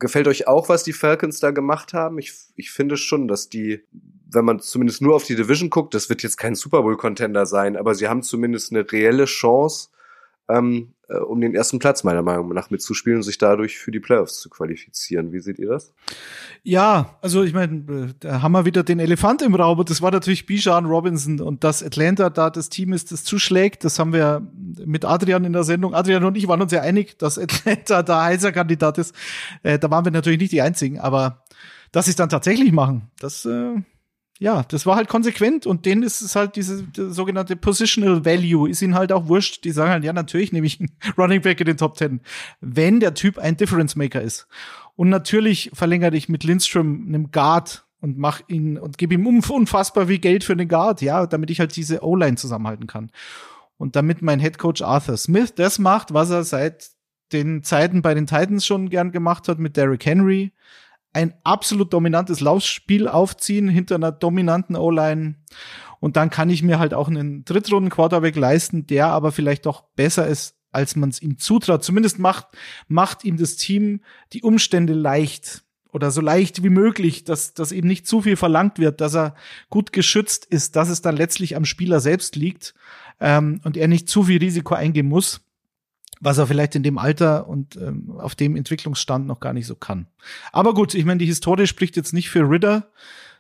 S4: Gefällt euch auch, was die Falcons da gemacht haben? Ich, ich finde schon, dass die, wenn man zumindest nur auf die Division guckt, das wird jetzt kein Super Bowl-Contender sein, aber sie haben zumindest eine reelle Chance, ähm, äh, um den ersten Platz meiner Meinung nach mitzuspielen und sich dadurch für die Playoffs zu qualifizieren. Wie seht ihr das?
S6: Ja, also ich meine, äh, da haben wir wieder den Elefant im Raum und das war natürlich Bijan Robinson und dass Atlanta da das Team ist, das zuschlägt, das haben wir mit Adrian in der Sendung. Adrian und ich waren uns ja einig, dass Atlanta da heißer Kandidat ist. Äh, da waren wir natürlich nicht die einzigen, aber dass sie es dann tatsächlich machen, das äh, ja, das war halt konsequent und denen ist es halt diese sogenannte Positional Value, ist ihnen halt auch wurscht. Die sagen halt, ja, natürlich nehme ich einen Running Back in den Top Ten, wenn der Typ ein Difference Maker ist. Und natürlich verlängere ich mit Lindstrom einem Guard und mach ihn und gebe ihm unfassbar viel Geld für den Guard, ja, damit ich halt diese O-Line zusammenhalten kann. Und damit mein Head Coach Arthur Smith das macht, was er seit den Zeiten bei den Titans schon gern gemacht hat mit Derrick Henry, ein absolut dominantes Laufspiel aufziehen hinter einer dominanten O-Line. Und dann kann ich mir halt auch einen Drittrunden-Quarterback leisten, der aber vielleicht doch besser ist, als man es ihm zutraut. Zumindest macht, macht ihm das Team die Umstände leicht oder so leicht wie möglich, dass, dass eben nicht zu viel verlangt wird, dass er gut geschützt ist, dass es dann letztlich am Spieler selbst liegt ähm, und er nicht zu viel Risiko eingehen muss was er vielleicht in dem Alter und ähm, auf dem Entwicklungsstand noch gar nicht so kann. Aber gut, ich meine, die Historie spricht jetzt nicht für Ritter.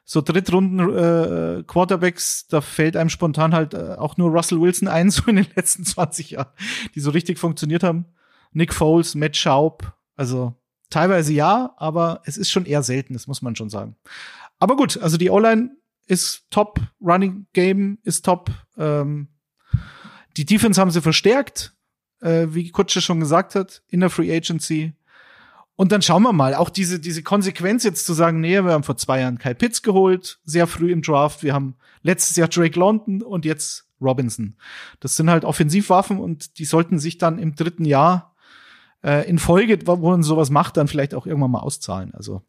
S6: So Drittrunden äh, Quarterbacks, da fällt einem spontan halt äh, auch nur Russell Wilson ein, so in den letzten 20 Jahren, die so richtig funktioniert haben. Nick Foles, Matt Schaub, also teilweise ja, aber es ist schon eher selten, das muss man schon sagen. Aber gut, also die O-Line ist top, Running Game ist top. Ähm, die Defense haben sie verstärkt äh, wie Kutsche schon gesagt hat, in der Free Agency. Und dann schauen wir mal, auch diese, diese Konsequenz jetzt zu sagen, nee, wir haben vor zwei Jahren Kyle Pitts geholt, sehr früh im Draft, wir haben letztes Jahr Drake London und jetzt Robinson. Das sind halt Offensivwaffen und die sollten sich dann im dritten Jahr äh, in Folge, wo man sowas macht, dann vielleicht auch irgendwann mal auszahlen. Also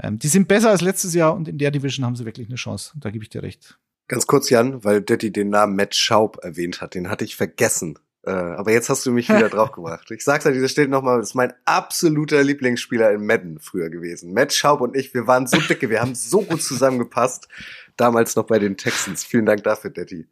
S6: ähm, die sind besser als letztes Jahr und in der Division haben sie wirklich eine Chance. Da gebe ich dir recht.
S4: Ganz kurz, Jan, weil Daddy den Namen Matt Schaub erwähnt hat, den hatte ich vergessen. Äh, aber jetzt hast du mich wieder draufgebracht. Ich sag's an dieser Stelle nochmal, das ist mein absoluter Lieblingsspieler in Madden früher gewesen. Matt Schaub und ich, wir waren so dicke, wir haben so gut zusammengepasst. Damals noch bei den Texans. Vielen Dank dafür, Daddy.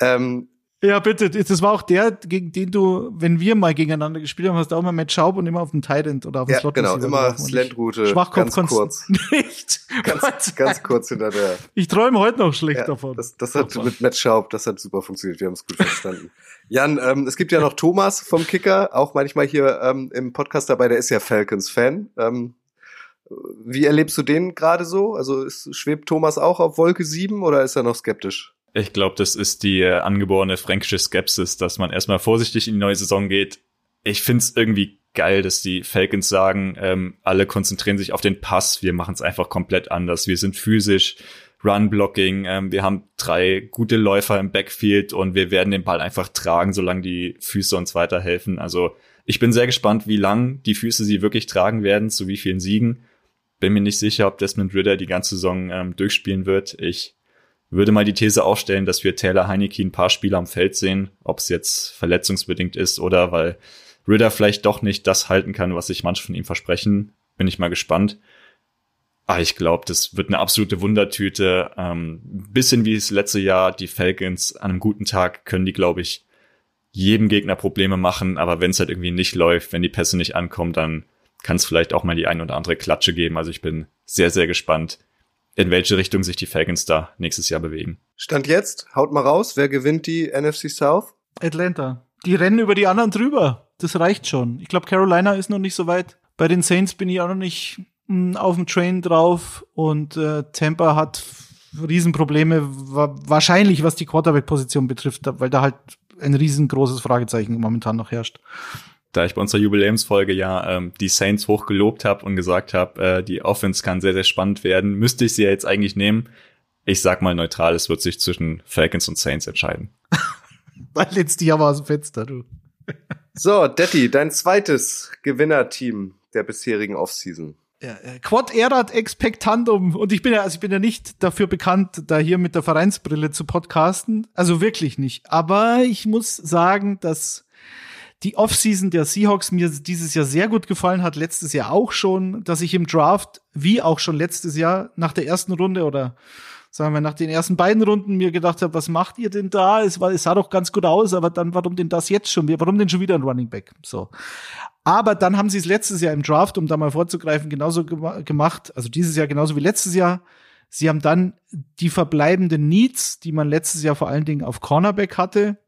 S4: Ähm,
S6: ja, bitte. Das war auch der, gegen den du, wenn wir mal gegeneinander gespielt haben, hast du auch mal Matt Schaub und immer auf dem Tight oder auf dem
S4: ja,
S6: Slot.
S4: Genau, immer Slant-Route.
S6: Schwachkopf
S4: ganz kurz.
S6: Nicht.
S4: Ganz, ganz kurz hinter der.
S6: Ich träume heute noch schlecht
S4: ja,
S6: davon.
S4: Das, das hat oh, mit Matt Schaub, das hat super funktioniert. Wir haben es gut verstanden. Jan, ähm, es gibt ja noch Thomas vom Kicker, auch manchmal hier ähm, im Podcast dabei, der ist ja Falcons-Fan. Ähm, wie erlebst du den gerade so? Also ist, schwebt Thomas auch auf Wolke 7 oder ist er noch skeptisch?
S5: Ich glaube, das ist die äh, angeborene fränkische Skepsis, dass man erstmal vorsichtig in die neue Saison geht. Ich find's irgendwie geil, dass die Falcons sagen, ähm, alle konzentrieren sich auf den Pass, wir machen es einfach komplett anders. Wir sind physisch, Run-Blocking, ähm, wir haben drei gute Läufer im Backfield und wir werden den Ball einfach tragen, solange die Füße uns weiterhelfen. Also ich bin sehr gespannt, wie lang die Füße sie wirklich tragen werden, zu wie vielen Siegen. Bin mir nicht sicher, ob Desmond Ritter die ganze Saison ähm, durchspielen wird. Ich würde mal die These aufstellen, dass wir Taylor Heineke ein paar Spiele am Feld sehen, ob es jetzt verletzungsbedingt ist oder weil Ritter vielleicht doch nicht das halten kann, was sich manche von ihm versprechen. Bin ich mal gespannt. Aber ich glaube, das wird eine absolute Wundertüte. Ähm, bisschen wie das letzte Jahr, die Falcons an einem guten Tag können die, glaube ich, jedem Gegner Probleme machen. Aber wenn es halt irgendwie nicht läuft, wenn die Pässe nicht ankommen, dann kann es vielleicht auch mal die ein oder andere Klatsche geben. Also ich bin sehr, sehr gespannt, in welche Richtung sich die Falcons da nächstes Jahr bewegen.
S4: Stand jetzt, haut mal raus, wer gewinnt die NFC South?
S6: Atlanta. Die rennen über die anderen drüber. Das reicht schon. Ich glaube, Carolina ist noch nicht so weit. Bei den Saints bin ich auch noch nicht mh, hm, auf dem Train drauf und äh, Tampa hat Riesenprobleme, wa wahrscheinlich was die Quarterback-Position betrifft, weil da halt ein riesengroßes Fragezeichen momentan noch herrscht
S5: da ich bei unserer Jubiläumsfolge ja ähm, die Saints hoch gelobt habe und gesagt habe, äh, die Offense kann sehr, sehr spannend werden, müsste ich sie ja jetzt eigentlich nehmen. Ich sag mal neutral, es wird sich zwischen Falcons und Saints entscheiden.
S6: Weil jetzt die aber aus dem Fenster, du.
S4: so, Detti, dein zweites Gewinnerteam der bisherigen Offseason.
S6: Ja, äh, Quad erat expectandum. Und ich bin ja, also ich bin ja nicht dafür bekannt, da hier mit der Vereinsbrille zu podcasten. Also wirklich nicht. Aber ich muss sagen, dass die Offseason der Seahawks mir dieses Jahr sehr gut gefallen hat, letztes Jahr auch schon, dass ich im Draft, wie auch schon letztes Jahr, nach der ersten Runde oder sagen wir, nach den ersten beiden Runden mir gedacht habe, was macht ihr denn da? Es, war, es sah doch ganz gut aus, aber dann, warum denn das jetzt schon? Warum denn schon wieder ein Running Back? So. Aber dann haben sie es letztes Jahr im Draft, um da mal vorzugreifen, genauso gemacht, also dieses Jahr genauso wie letztes Jahr. Sie haben dann die verbleibenden Needs, die man letztes Jahr vor allen Dingen auf Cornerback hatte,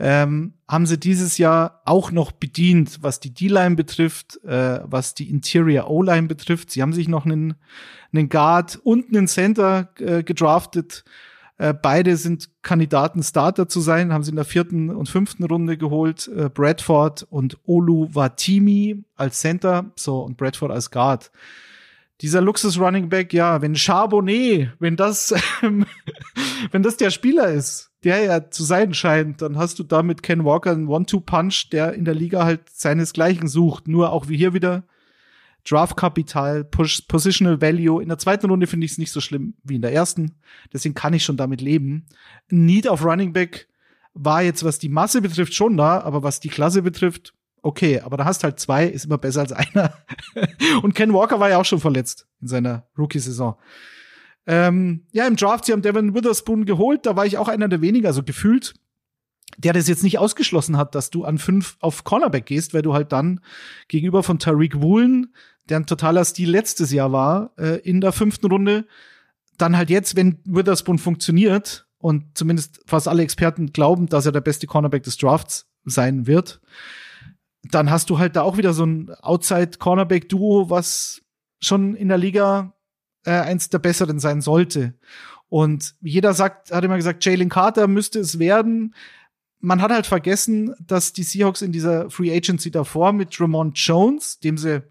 S6: ähm, haben sie dieses Jahr auch noch bedient, was die D-Line betrifft, äh, was die Interior O-Line betrifft. Sie haben sich noch einen, einen Guard und einen Center äh, gedraftet. Äh, beide sind Kandidaten, Starter zu sein, haben sie in der vierten und fünften Runde geholt. Äh, Bradford und Olu Watimi als Center, so und Bradford als Guard dieser Luxus Running Back, ja, wenn Charbonnet, wenn das, wenn das der Spieler ist, der ja zu sein scheint, dann hast du damit Ken Walker einen One-Two-Punch, der in der Liga halt seinesgleichen sucht. Nur auch wie hier wieder Draft-Kapital, Positional Value. In der zweiten Runde finde ich es nicht so schlimm wie in der ersten. Deswegen kann ich schon damit leben. Need auf Running Back war jetzt, was die Masse betrifft, schon da, aber was die Klasse betrifft, okay, aber da hast halt zwei, ist immer besser als einer. und Ken Walker war ja auch schon verletzt in seiner Rookie-Saison. Ähm, ja, im Draft, sie haben Devin Witherspoon geholt, da war ich auch einer der wenigen, also gefühlt, der das jetzt nicht ausgeschlossen hat, dass du an fünf auf Cornerback gehst, weil du halt dann gegenüber von Tariq Woolen, der ein totaler Stil letztes Jahr war, äh, in der fünften Runde, dann halt jetzt, wenn Witherspoon funktioniert, und zumindest fast alle Experten glauben, dass er der beste Cornerback des Drafts sein wird, dann hast du halt da auch wieder so ein Outside-Cornerback-Duo, was schon in der Liga äh, eins der besseren sein sollte. Und jeder sagt, hat immer gesagt, Jalen Carter müsste es werden. Man hat halt vergessen, dass die Seahawks in dieser Free Agency davor mit Ramon Jones, dem sie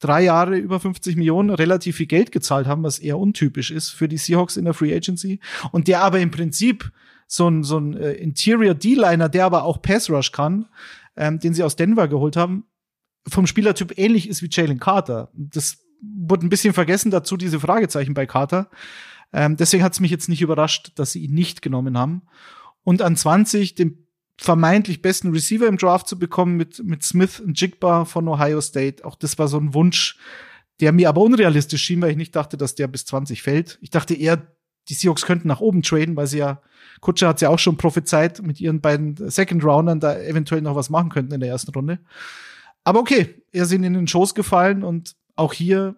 S6: drei Jahre über 50 Millionen relativ viel Geld gezahlt haben, was eher untypisch ist für die Seahawks in der Free Agency. Und der aber im Prinzip so ein, so ein äh, Interior D-Liner, der aber auch Pass Rush kann, ähm, den sie aus Denver geholt haben, vom Spielertyp ähnlich ist wie Jalen Carter. Das wurde ein bisschen vergessen dazu, diese Fragezeichen bei Carter. Ähm, deswegen hat es mich jetzt nicht überrascht, dass sie ihn nicht genommen haben. Und an 20 den vermeintlich besten Receiver im Draft zu bekommen mit, mit Smith und Jigba von Ohio State. Auch das war so ein Wunsch, der mir aber unrealistisch schien, weil ich nicht dachte, dass der bis 20 fällt. Ich dachte eher, die Seahawks könnten nach oben traden, weil sie ja Kutscher hat ja auch schon prophezeit mit ihren beiden Second Roundern da eventuell noch was machen könnten in der ersten Runde. Aber okay, er ihnen in den Schoß gefallen und auch hier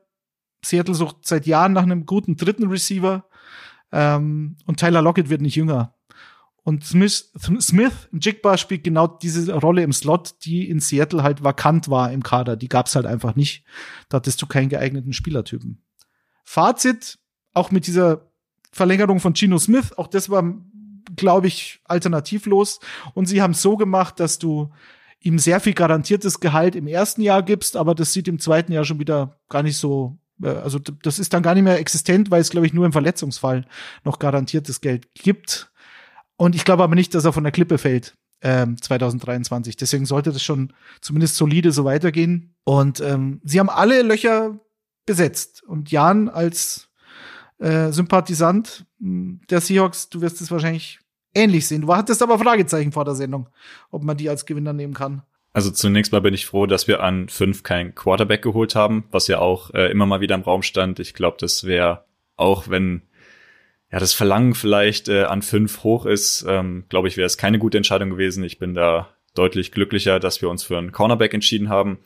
S6: Seattle sucht seit Jahren nach einem guten dritten Receiver ähm, und Tyler Lockett wird nicht jünger. Und Smith, Smith, Jigba spielt genau diese Rolle im Slot, die in Seattle halt vakant war im Kader. Die gab's halt einfach nicht. Da hattest du keinen geeigneten Spielertypen. Fazit, auch mit dieser Verlängerung von Gino Smith, auch das war glaube ich, alternativlos. Und sie haben es so gemacht, dass du ihm sehr viel garantiertes Gehalt im ersten Jahr gibst, aber das sieht im zweiten Jahr schon wieder gar nicht so, äh, also das ist dann gar nicht mehr existent, weil es, glaube ich, nur im Verletzungsfall noch garantiertes Geld gibt. Und ich glaube aber nicht, dass er von der Klippe fällt. Ähm, 2023. Deswegen sollte das schon zumindest solide so weitergehen. Und ähm, sie haben alle Löcher besetzt. Und Jan als äh, Sympathisant hm, der Seahawks, du wirst es wahrscheinlich ähnlich sehen. Du hattest aber Fragezeichen vor der Sendung, ob man die als Gewinner nehmen kann.
S5: Also zunächst mal bin ich froh, dass wir an fünf keinen Quarterback geholt haben, was ja auch äh, immer mal wieder im Raum stand. Ich glaube, das wäre auch, wenn ja das Verlangen vielleicht äh, an fünf hoch ist, ähm, glaube ich, wäre es keine gute Entscheidung gewesen. Ich bin da deutlich glücklicher, dass wir uns für einen Cornerback entschieden haben.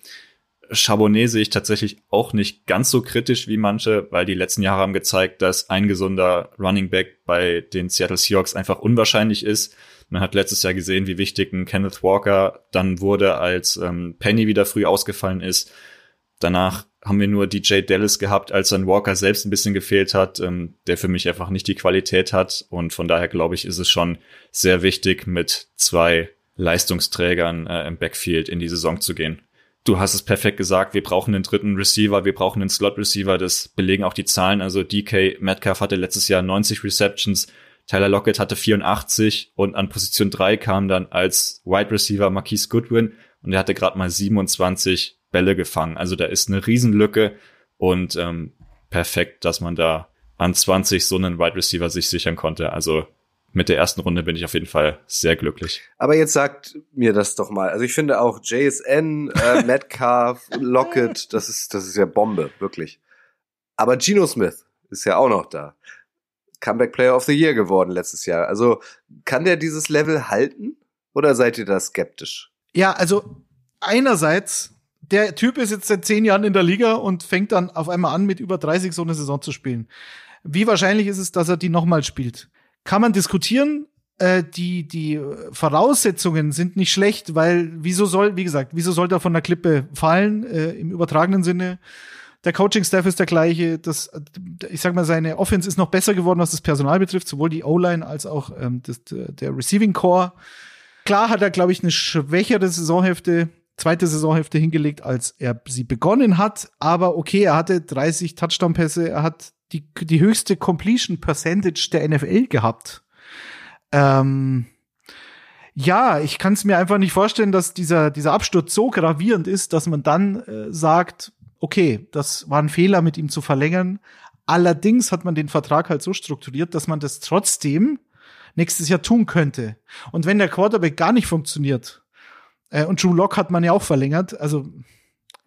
S5: Charbonnet sehe ich tatsächlich auch nicht ganz so kritisch wie manche, weil die letzten Jahre haben gezeigt, dass ein gesunder Running Back bei den Seattle Seahawks einfach unwahrscheinlich ist. Man hat letztes Jahr gesehen, wie wichtig ein Kenneth Walker dann wurde, als ähm, Penny wieder früh ausgefallen ist. Danach haben wir nur DJ Dallas gehabt, als dann Walker selbst ein bisschen gefehlt hat, ähm, der für mich einfach nicht die Qualität hat. Und von daher glaube ich, ist es schon sehr wichtig, mit zwei Leistungsträgern äh, im Backfield in die Saison zu gehen du hast es perfekt gesagt, wir brauchen einen dritten Receiver, wir brauchen einen Slot-Receiver, das belegen auch die Zahlen. Also DK Metcalf hatte letztes Jahr 90 Receptions, Tyler Lockett hatte 84 und an Position 3 kam dann als Wide Receiver Marquise Goodwin und er hatte gerade mal 27 Bälle gefangen. Also da ist eine Riesenlücke und ähm, perfekt, dass man da an 20 so einen Wide Receiver sich sichern konnte. Also mit der ersten Runde bin ich auf jeden Fall sehr glücklich.
S4: Aber jetzt sagt mir das doch mal. Also ich finde auch JSN, äh, Metcalf, Lockett, das ist, das ist ja Bombe, wirklich. Aber Geno Smith ist ja auch noch da. Comeback Player of the Year geworden letztes Jahr. Also kann der dieses Level halten oder seid ihr da skeptisch?
S6: Ja, also einerseits, der Typ ist jetzt seit zehn Jahren in der Liga und fängt dann auf einmal an, mit über 30 so eine Saison zu spielen. Wie wahrscheinlich ist es, dass er die nochmal spielt? Kann man diskutieren. Äh, die, die Voraussetzungen sind nicht schlecht, weil wieso soll, wie gesagt, wieso soll er von der Klippe fallen, äh, im übertragenen Sinne? Der Coaching-Staff ist der gleiche. Das, ich sag mal, seine Offense ist noch besser geworden, was das Personal betrifft, sowohl die O-Line als auch ähm, das, der Receiving Core. Klar hat er, glaube ich, eine schwächere Saisonhälfte, zweite Saisonhälfte hingelegt, als er sie begonnen hat. Aber okay, er hatte 30 Touchdown-Pässe, er hat die, die höchste Completion Percentage der NFL gehabt. Ähm, ja, ich kann es mir einfach nicht vorstellen, dass dieser, dieser Absturz so gravierend ist, dass man dann äh, sagt, okay, das war ein Fehler, mit ihm zu verlängern. Allerdings hat man den Vertrag halt so strukturiert, dass man das trotzdem nächstes Jahr tun könnte. Und wenn der Quarterback gar nicht funktioniert, äh, und Drew Lock hat man ja auch verlängert, also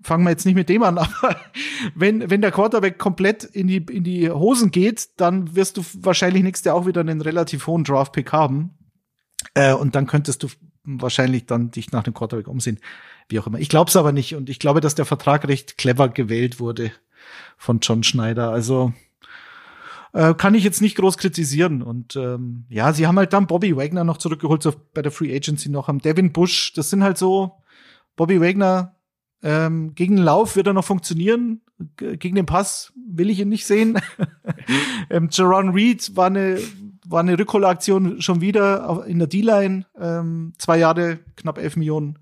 S6: fangen wir jetzt nicht mit dem an, aber wenn, wenn der Quarterback komplett in die, in die Hosen geht, dann wirst du wahrscheinlich nächstes Jahr auch wieder einen relativ hohen Draft-Pick haben. Äh, und dann könntest du wahrscheinlich dann dich nach dem Quarterback umsehen. Wie auch immer. Ich glaube es aber nicht. Und ich glaube, dass der Vertrag recht clever gewählt wurde von John Schneider. Also äh, kann ich jetzt nicht groß kritisieren. Und ähm, ja, sie haben halt dann Bobby Wagner noch zurückgeholt, so bei der Free Agency noch, haben Devin Bush. Das sind halt so, Bobby Wagner ähm, gegen den Lauf wird er noch funktionieren. G gegen den Pass will ich ihn nicht sehen. ähm, Jerron Reed war eine, war eine Rückholaktion schon wieder in der D-Line. Ähm, zwei Jahre, knapp elf Millionen.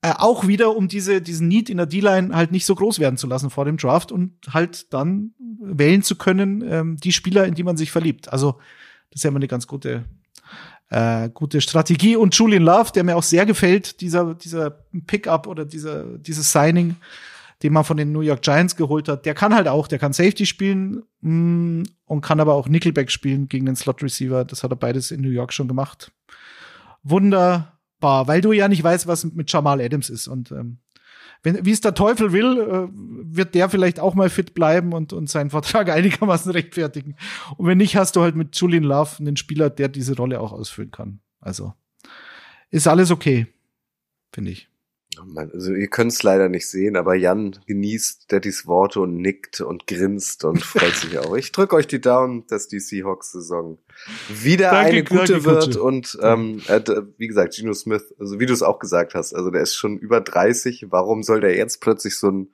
S6: Äh, auch wieder, um diese, diesen Need in der D-Line halt nicht so groß werden zu lassen vor dem Draft und halt dann wählen zu können, ähm, die Spieler, in die man sich verliebt. Also, das ist ja immer eine ganz gute äh, gute Strategie. Und Julian Love, der mir auch sehr gefällt, dieser, dieser Pickup oder dieser, dieses Signing, den man von den New York Giants geholt hat, der kann halt auch, der kann Safety spielen mh, mm, und kann aber auch Nickelback spielen gegen den Slot Receiver. Das hat er beides in New York schon gemacht. Wunderbar, weil du ja nicht weißt, was mit Jamal Adams ist. Und ähm, wenn, wie es der Teufel will, äh, wird der vielleicht auch mal fit bleiben und, und seinen Vertrag einigermaßen rechtfertigen. Und wenn nicht, hast du halt mit Julian Love einen Spieler, der diese Rolle auch ausfüllen kann. Also ist alles okay, finde ich.
S4: Also ihr könnt es leider nicht sehen, aber Jan genießt Daddys Worte und nickt und grinst und freut sich auch. Ich drücke euch die Daumen, dass die Seahawks-Saison wieder danke, eine gute danke, wird. Und ähm, äh, wie gesagt, Geno Smith, also wie du es auch gesagt hast, also der ist schon über 30. Warum soll der jetzt plötzlich so ein,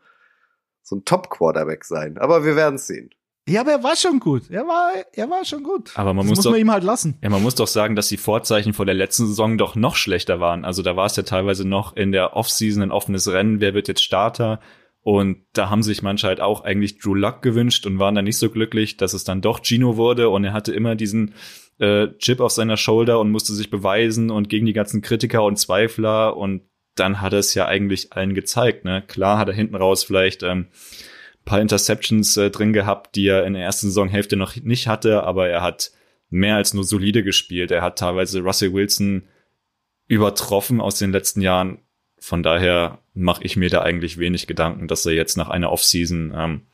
S4: so ein Top-Quarterback sein? Aber wir werden es sehen.
S6: Ja, aber er war schon gut. Er war, er war schon gut.
S5: Aber man das muss, muss
S6: doch, man ihm halt lassen.
S5: Ja, man muss doch sagen, dass die Vorzeichen vor der letzten Saison doch noch schlechter waren. Also da war es ja teilweise noch in der Offseason ein offenes Rennen. Wer wird jetzt Starter? Und da haben sich manche halt auch eigentlich Drew Luck gewünscht und waren dann nicht so glücklich, dass es dann doch Gino wurde. Und er hatte immer diesen äh, Chip auf seiner Shoulder und musste sich beweisen und gegen die ganzen Kritiker und Zweifler. Und dann hat er es ja eigentlich allen gezeigt. Ne? Klar hat er hinten raus vielleicht ähm, paar Interceptions äh, drin gehabt, die er in der ersten Saisonhälfte noch nicht hatte, aber er hat mehr als nur solide gespielt. Er hat teilweise Russell Wilson übertroffen aus den letzten Jahren. Von daher mache ich mir da eigentlich wenig Gedanken, dass er jetzt nach einer Offseason ähm,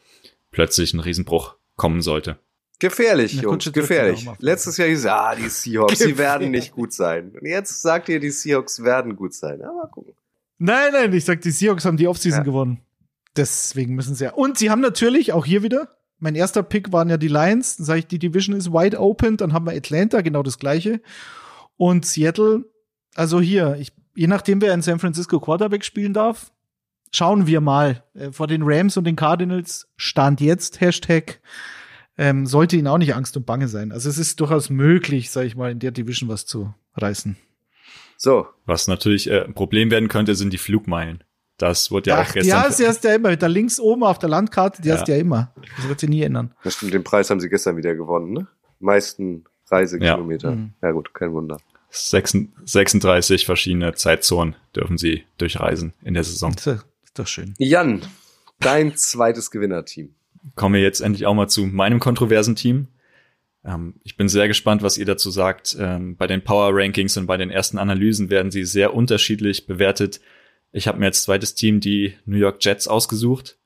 S5: plötzlich ein Riesenbruch kommen sollte.
S4: Gefährlich, Jungs, gefährlich. Letztes Jahr hieß ah, die Seahawks, die werden nicht gut sein. Und jetzt sagt ihr, die Seahawks werden gut sein. Ja, mal gucken.
S6: Nein, nein, ich sag, die Seahawks haben die Offseason ja. gewonnen. Deswegen müssen sie ja. Und sie haben natürlich auch hier wieder, mein erster Pick waren ja die Lions, dann sage ich, die Division ist wide open, dann haben wir Atlanta, genau das gleiche. Und Seattle, also hier, ich, je nachdem, wer in San Francisco Quarterback spielen darf, schauen wir mal. Äh, vor den Rams und den Cardinals stand jetzt Hashtag, ähm, sollte ihnen auch nicht Angst und Bange sein. Also es ist durchaus möglich, sage ich mal, in der Division was zu reißen.
S5: So. Was natürlich äh, ein Problem werden könnte, sind die Flugmeilen. Das wurde ja Ach, auch gestern.
S6: Ja, sie hast ja immer. Da links oben auf der Landkarte, die ja. hast du ja immer. Das wird sie nie ändern.
S4: Das stimmt, den Preis haben sie gestern wieder gewonnen, ne? Meisten Reisekilometer. Ja, mhm. ja gut, kein Wunder.
S5: 36 verschiedene Zeitzonen dürfen sie durchreisen in der Saison.
S6: Das ist doch schön.
S4: Jan, dein zweites Gewinnerteam.
S5: Kommen wir jetzt endlich auch mal zu meinem kontroversen Team. Ähm, ich bin sehr gespannt, was ihr dazu sagt. Ähm, bei den Power Rankings und bei den ersten Analysen werden sie sehr unterschiedlich bewertet. Ich habe mir als zweites Team die New York Jets ausgesucht.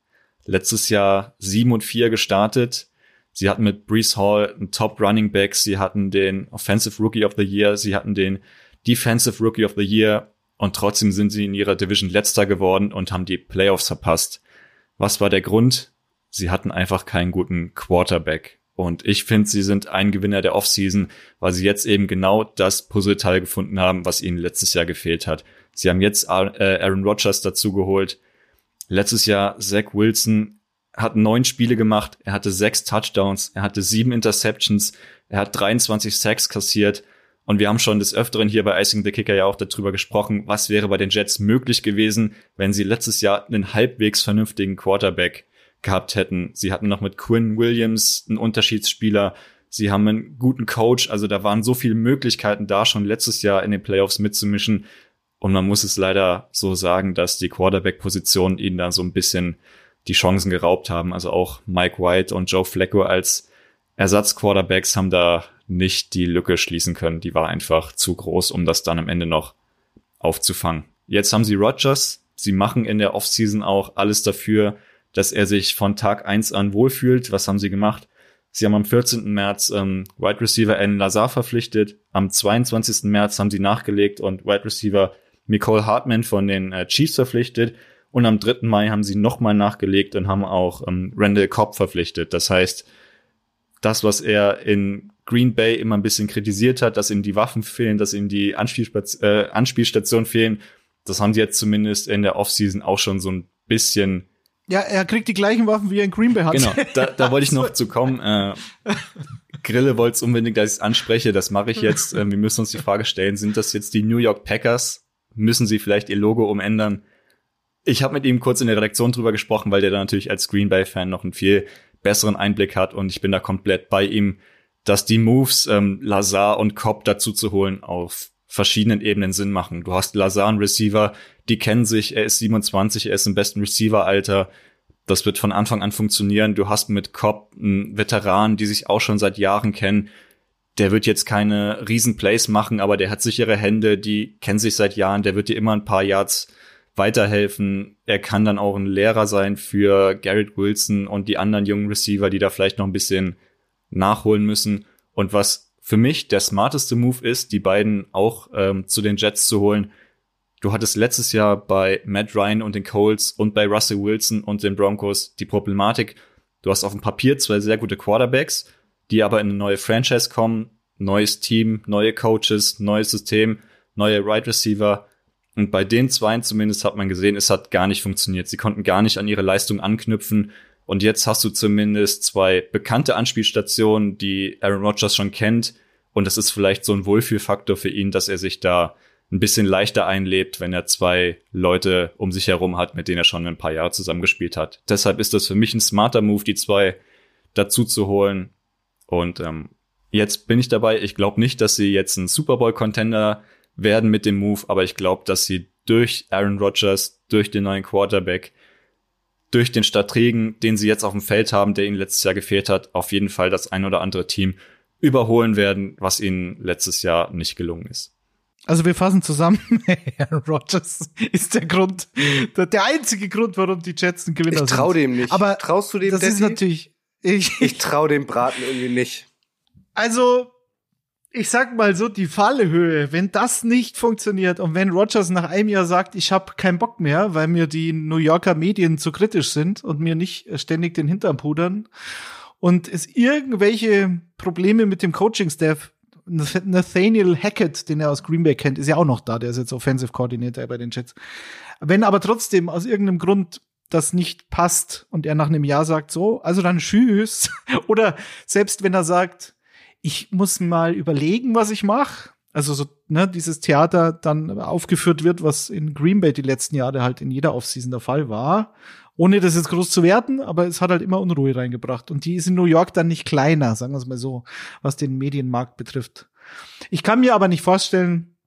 S5: Letztes Jahr 7 und 4 gestartet, Sie hatten mit Brees Hall einen Top Running Back, sie hatten den Offensive Rookie of the Year, sie hatten den Defensive Rookie of the Year und trotzdem sind sie in ihrer Division letzter geworden und haben die Playoffs verpasst. Was war der Grund? Sie hatten einfach keinen guten Quarterback. Und ich finde, sie sind ein Gewinner der Offseason, weil sie jetzt eben genau das Puzzleteil gefunden haben, was ihnen letztes Jahr gefehlt hat. Sie haben jetzt äh, Aaron Rodgers dazu geholt. Letztes Jahr Zach Wilson hat neun Spiele gemacht. Er hatte sechs Touchdowns. Er hatte sieben Interceptions. Er hat 23 Sacks kassiert. Und wir haben schon des Öfteren hier bei Icing the Kicker ja auch darüber gesprochen, was wäre bei den Jets möglich gewesen, wenn sie letztes Jahr einen halbwegs vernünftigen Quarterback gehabt hätten. Sie hatten noch mit Quinn Williams einen Unterschiedsspieler. Sie haben einen guten Coach. Also da waren so viele Möglichkeiten da, schon letztes Jahr in den Playoffs mitzumischen. Und man muss es leider so sagen, dass die Quarterback-Positionen ihnen da so ein bisschen die Chancen geraubt haben. Also auch Mike White und Joe Flacco als Ersatzquarterbacks haben da nicht die Lücke schließen können. Die war einfach zu groß, um das dann am Ende noch aufzufangen. Jetzt haben sie Rogers. Sie machen in der Offseason auch alles dafür, dass er sich von Tag eins an wohlfühlt. Was haben sie gemacht? Sie haben am 14. März ähm, Wide Receiver Alan Lazar verpflichtet. Am 22. März haben sie nachgelegt und Wide Receiver Nicole Hartman von den äh, Chiefs verpflichtet. Und am 3. Mai haben sie nochmal nachgelegt und haben auch ähm, Randall Cobb verpflichtet. Das heißt, das, was er in Green Bay immer ein bisschen kritisiert hat, dass ihm die Waffen fehlen, dass ihm die Anspielstation, äh, Anspielstationen fehlen. Das haben sie jetzt zumindest in der Offseason auch schon so ein bisschen.
S6: Ja, er kriegt die gleichen Waffen, wie er in Green Bay hat.
S5: Genau, da, da wollte ich noch zu kommen. Äh, Grille wollte es unbedingt, dass ich es anspreche. Das mache ich jetzt. Äh, wir müssen uns die Frage stellen, sind das jetzt die New York Packers? Müssen sie vielleicht ihr Logo umändern? Ich habe mit ihm kurz in der Redaktion drüber gesprochen, weil der da natürlich als Green Bay-Fan noch einen viel besseren Einblick hat und ich bin da komplett bei ihm dass die Moves, ähm, Lazar und Cobb dazu zu holen, auf verschiedenen Ebenen Sinn machen. Du hast Lazar, einen Receiver, die kennen sich, er ist 27, er ist im besten Receiver-Alter. Das wird von Anfang an funktionieren. Du hast mit Cobb einen Veteran, die sich auch schon seit Jahren kennen. Der wird jetzt keine Riesen-Plays machen, aber der hat sichere Hände, die kennen sich seit Jahren, der wird dir immer ein paar Yards weiterhelfen. Er kann dann auch ein Lehrer sein für Garrett Wilson und die anderen jungen Receiver, die da vielleicht noch ein bisschen nachholen müssen. Und was für mich der smarteste Move ist, die beiden auch ähm, zu den Jets zu holen. Du hattest letztes Jahr bei Matt Ryan und den Colts und bei Russell Wilson und den Broncos die Problematik, du hast auf dem Papier zwei sehr gute Quarterbacks, die aber in eine neue Franchise kommen, neues Team, neue Coaches, neues System, neue Right Receiver. Und bei den zweien zumindest hat man gesehen, es hat gar nicht funktioniert. Sie konnten gar nicht an ihre Leistung anknüpfen. Und jetzt hast du zumindest zwei bekannte Anspielstationen, die Aaron Rodgers schon kennt. Und es ist vielleicht so ein Wohlfühlfaktor für ihn, dass er sich da ein bisschen leichter einlebt, wenn er zwei Leute um sich herum hat, mit denen er schon ein paar Jahre zusammengespielt hat. Deshalb ist das für mich ein smarter Move, die zwei dazu zu holen. Und ähm, jetzt bin ich dabei. Ich glaube nicht, dass sie jetzt ein Super Bowl-Contender werden mit dem Move, aber ich glaube, dass sie durch Aaron Rodgers, durch den neuen Quarterback durch den Strategen, den sie jetzt auf dem Feld haben, der ihnen letztes Jahr gefehlt hat, auf jeden Fall das ein oder andere Team überholen werden, was ihnen letztes Jahr nicht gelungen ist.
S6: Also wir fassen zusammen, Aaron Rodgers ist der Grund, der einzige Grund, warum die Jets ein Gewinner
S4: sind. Ich trau dem nicht.
S6: Aber
S4: traust du dem?
S6: Das Daddy? ist natürlich.
S4: Ich, ich trau dem Braten irgendwie nicht.
S6: Also ich sag mal so, die Fallhöhe, wenn das nicht funktioniert und wenn Rogers nach einem Jahr sagt, ich habe keinen Bock mehr, weil mir die New Yorker Medien zu kritisch sind und mir nicht ständig den Hintern pudern und es irgendwelche Probleme mit dem Coaching-Staff Nathaniel Hackett, den er aus Green Bay kennt, ist ja auch noch da, der ist jetzt Offensive Coordinator bei den Jets. Wenn aber trotzdem aus irgendeinem Grund das nicht passt und er nach einem Jahr sagt so, also dann tschüss oder selbst wenn er sagt, ich muss mal überlegen, was ich mache. Also so, ne, dieses Theater dann aufgeführt wird, was in Green Bay die letzten Jahre halt in jeder Offseason der Fall war. Ohne das jetzt groß zu werten, aber es hat halt immer Unruhe reingebracht. Und die ist in New York dann nicht kleiner, sagen wir es mal so, was den Medienmarkt betrifft. Ich kann mir aber nicht vorstellen,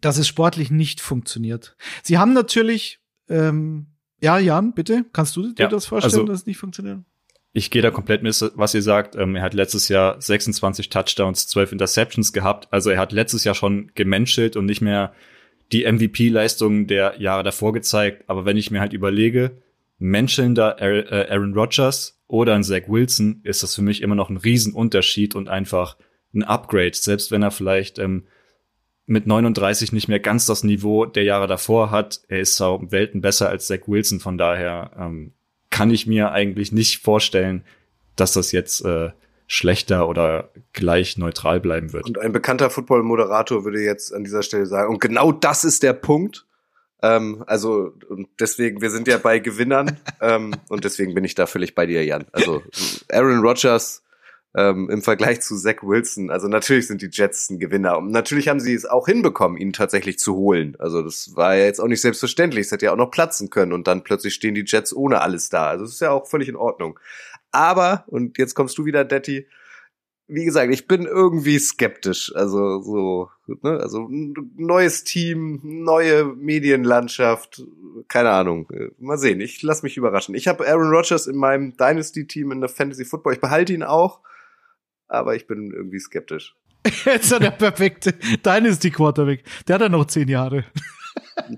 S6: dass es sportlich nicht funktioniert. Sie haben natürlich, ähm, ja, Jan, bitte, kannst du dir ja, das vorstellen, also, dass es nicht funktioniert?
S5: ich gehe da komplett mit, was ihr sagt. Ähm, er hat letztes Jahr 26 Touchdowns, 12 Interceptions gehabt. Also er hat letztes Jahr schon gemenschelt und nicht mehr die MVP-Leistungen der Jahre davor gezeigt. Aber wenn ich mir halt überlege, menschelnder äh, Aaron Rodgers oder ein Zach Wilson, ist das für mich immer noch ein Riesenunterschied und einfach ein Upgrade, selbst wenn er vielleicht ähm, mit 39 nicht mehr ganz das Niveau der Jahre davor hat. Er ist auch Welten besser als Zach Wilson, von daher ähm, kann ich mir eigentlich nicht vorstellen, dass das jetzt äh, schlechter oder gleich neutral bleiben wird.
S4: Und ein bekannter Football-Moderator würde jetzt an dieser Stelle sagen, und genau das ist der Punkt. Ähm, also und deswegen, wir sind ja bei Gewinnern ähm, und deswegen bin ich da völlig bei dir, Jan. Also Aaron Rodgers ähm, im Vergleich zu Zach Wilson. Also natürlich sind die Jets ein Gewinner und natürlich haben sie es auch hinbekommen, ihn tatsächlich zu holen. Also das war ja jetzt auch nicht selbstverständlich. Es hätte ja auch noch platzen können und dann plötzlich stehen die Jets ohne alles da. Also das ist ja auch völlig in Ordnung. Aber, und jetzt kommst du wieder, Detti, wie gesagt, ich bin irgendwie skeptisch. Also so, ne, also neues Team, neue Medienlandschaft, keine Ahnung. Mal sehen. Ich lass mich überraschen. Ich habe Aaron Rodgers in meinem Dynasty-Team in der Fantasy Football. Ich behalte ihn auch, aber ich bin irgendwie skeptisch.
S6: Jetzt ist er der perfekte Dynasty Quarterback. Der hat ja noch zehn Jahre.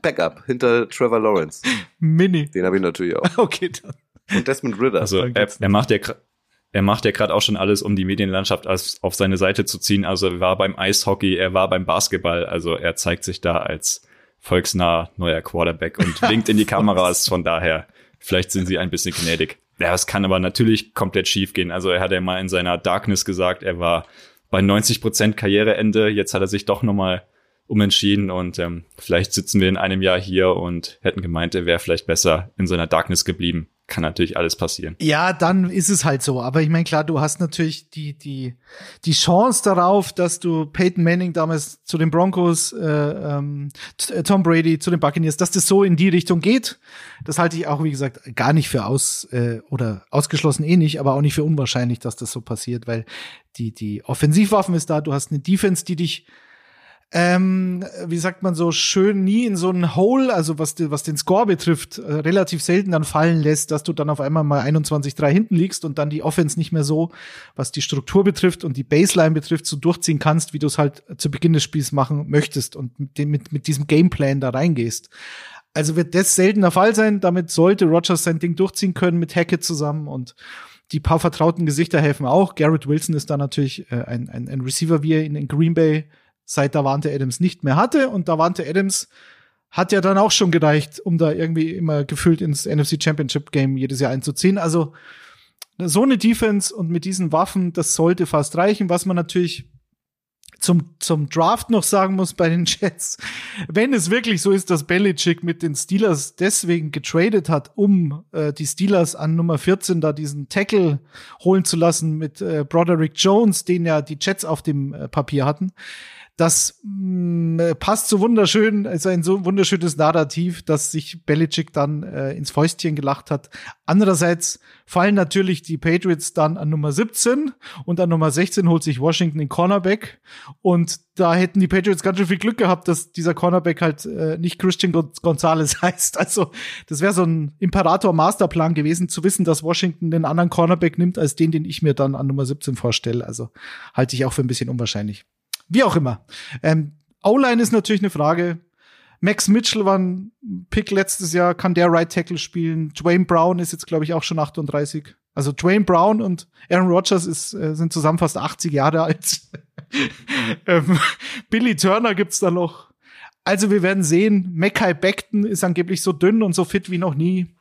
S4: Backup hinter Trevor Lawrence.
S6: Mini.
S4: Den habe ich natürlich auch.
S6: Okay, dann.
S4: Und Desmond Ritter.
S5: Also er, er macht ja er macht ja gerade auch schon alles, um die Medienlandschaft auf seine Seite zu ziehen. Also er war beim Eishockey, er war beim Basketball. Also er zeigt sich da als volksnah neuer Quarterback und winkt in die Kameras. Von daher, vielleicht sind sie ein bisschen gnädig. Ja, es kann aber natürlich komplett schief gehen. Also er hat ja mal in seiner Darkness gesagt, er war bei 90 Prozent Karriereende. Jetzt hat er sich doch nochmal umentschieden und ähm, vielleicht sitzen wir in einem Jahr hier und hätten gemeint, er wäre vielleicht besser in seiner Darkness geblieben kann natürlich alles passieren.
S6: Ja, dann ist es halt so. Aber ich meine, klar, du hast natürlich die, die, die Chance darauf, dass du Peyton Manning damals zu den Broncos, äh, ähm, äh, Tom Brady zu den Buccaneers, dass das so in die Richtung geht. Das halte ich auch, wie gesagt, gar nicht für aus äh, oder ausgeschlossen eh nicht, aber auch nicht für unwahrscheinlich, dass das so passiert, weil die, die Offensivwaffen ist da, du hast eine Defense, die dich ähm, wie sagt man so schön, nie in so ein Hole, also was, was den Score betrifft, äh, relativ selten dann fallen lässt, dass du dann auf einmal mal 21-3 hinten liegst und dann die Offense nicht mehr so, was die Struktur betrifft und die Baseline betrifft, so durchziehen kannst, wie du es halt zu Beginn des Spiels machen möchtest und mit, dem, mit, mit diesem Gameplan da reingehst. Also wird das selten der Fall sein. Damit sollte Rogers sein Ding durchziehen können mit Hackett zusammen und die paar vertrauten Gesichter helfen auch. Garrett Wilson ist da natürlich äh, ein, ein, ein Receiver, wie er ihn in Green Bay seit Davante Adams nicht mehr hatte. Und Davante Adams hat ja dann auch schon gereicht, um da irgendwie immer gefühlt ins NFC Championship Game jedes Jahr einzuziehen. Also so eine Defense und mit diesen Waffen, das sollte fast reichen. Was man natürlich zum, zum Draft noch sagen muss bei den Jets, wenn es wirklich so ist, dass Belichick mit den Steelers deswegen getradet hat, um äh, die Steelers an Nummer 14 da diesen Tackle holen zu lassen mit äh, Broderick Jones, den ja die Jets auf dem äh, Papier hatten, das mh, mm, passt so wunderschön, ist ein so wunderschönes Narrativ, dass sich Belichick dann äh, ins Fäustchen gelacht hat. Andererseits fallen natürlich die Patriots dann an Nummer 17 und an Nummer 16 holt sich Washington den Cornerback und da hätten die Patriots ganz schön viel Glück gehabt, dass dieser Cornerback halt äh, nicht Christian Gonzalez heißt. Also das wäre so ein Imperator-Masterplan gewesen, zu wissen, dass Washington den anderen Cornerback nimmt, als den, den ich mir dann an Nummer 17 vorstelle. Also halte ich auch für ein bisschen unwahrscheinlich. Wie auch immer. Ähm, O-Line ist natürlich eine Frage. Max Mitchell war ein Pick letztes Jahr, kann der Right Tackle spielen. Dwayne Brown ist jetzt, glaube ich, auch schon 38. Also Dwayne Brown und Aaron Rodgers ist, äh, sind zusammen fast 80 Jahre alt. ähm, Billy Turner gibt's da noch. Also wir werden sehen. Mackay Beckton ist angeblich so dünn und so fit wie noch nie.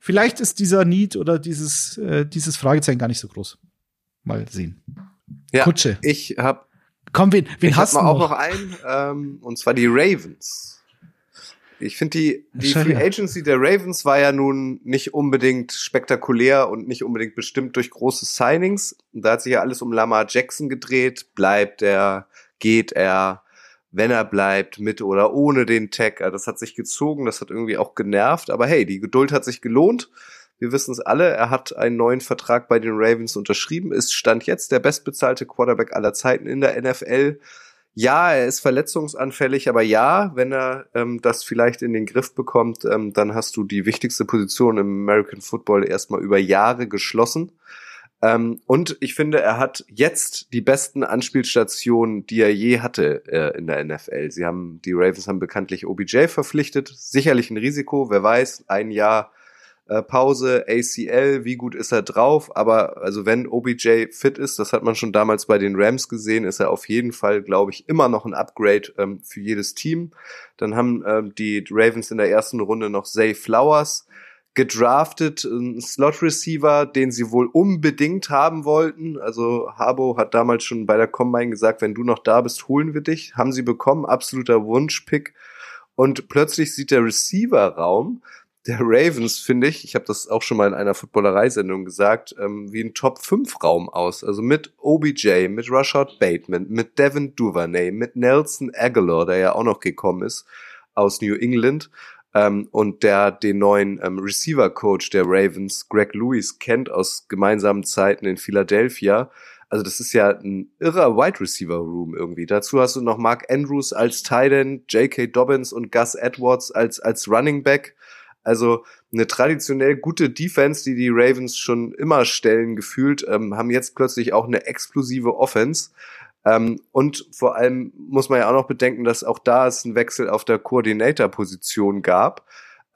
S6: Vielleicht ist dieser Need oder dieses, äh, dieses Fragezeichen gar nicht so groß. Mal sehen.
S4: Ja, Kutsche. Ich habe
S6: Komm, wen, wen
S4: ich
S6: hast du
S4: auch noch einen, ähm, und zwar die Ravens. Ich finde die, die Free Agency der Ravens war ja nun nicht unbedingt spektakulär und nicht unbedingt bestimmt durch große Signings. Da hat sich ja alles um Lamar Jackson gedreht. Bleibt er, geht er, wenn er bleibt, mit oder ohne den Tag. Das hat sich gezogen, das hat irgendwie auch genervt. Aber hey, die Geduld hat sich gelohnt. Wir wissen es alle, er hat einen neuen Vertrag bei den Ravens unterschrieben, ist Stand jetzt der bestbezahlte Quarterback aller Zeiten in der NFL. Ja, er ist verletzungsanfällig, aber ja, wenn er ähm, das vielleicht in den Griff bekommt, ähm, dann hast du die wichtigste Position im American Football erstmal über Jahre geschlossen. Ähm, und ich finde, er hat jetzt die besten Anspielstationen, die er je hatte äh, in der NFL. Sie haben, die Ravens haben bekanntlich OBJ verpflichtet. Sicherlich ein Risiko, wer weiß, ein Jahr äh, Pause, ACL, wie gut ist er drauf? Aber also wenn OBJ fit ist, das hat man schon damals bei den Rams gesehen, ist er auf jeden Fall, glaube ich, immer noch ein Upgrade ähm, für jedes Team. Dann haben ähm, die Ravens in der ersten Runde noch Zay Flowers gedraftet, ein Slot Receiver, den sie wohl unbedingt haben wollten. Also Harbo hat damals schon bei der Combine gesagt, wenn du noch da bist, holen wir dich. Haben sie bekommen, absoluter Wunschpick. Und plötzlich sieht der Receiver-Raum der Ravens, finde ich, ich habe das auch schon mal in einer Footballerei-Sendung gesagt, ähm, wie ein Top-5-Raum aus. Also mit OBJ, mit Rashad Bateman, mit Devin Duvernay, mit Nelson Aguilar, der ja auch noch gekommen ist aus New England ähm, und der den neuen ähm, Receiver-Coach der Ravens, Greg Lewis, kennt aus gemeinsamen Zeiten in Philadelphia. Also das ist ja ein irrer Wide Receiver Room irgendwie. Dazu hast du noch Mark Andrews als Tight End, J.K. Dobbins und Gus Edwards als als Running Back. Also eine traditionell gute Defense, die die Ravens schon immer stellen gefühlt, ähm, haben jetzt plötzlich auch eine explosive Offense. Ähm, und vor allem muss man ja auch noch bedenken, dass auch da es einen Wechsel auf der Coordinator-Position gab.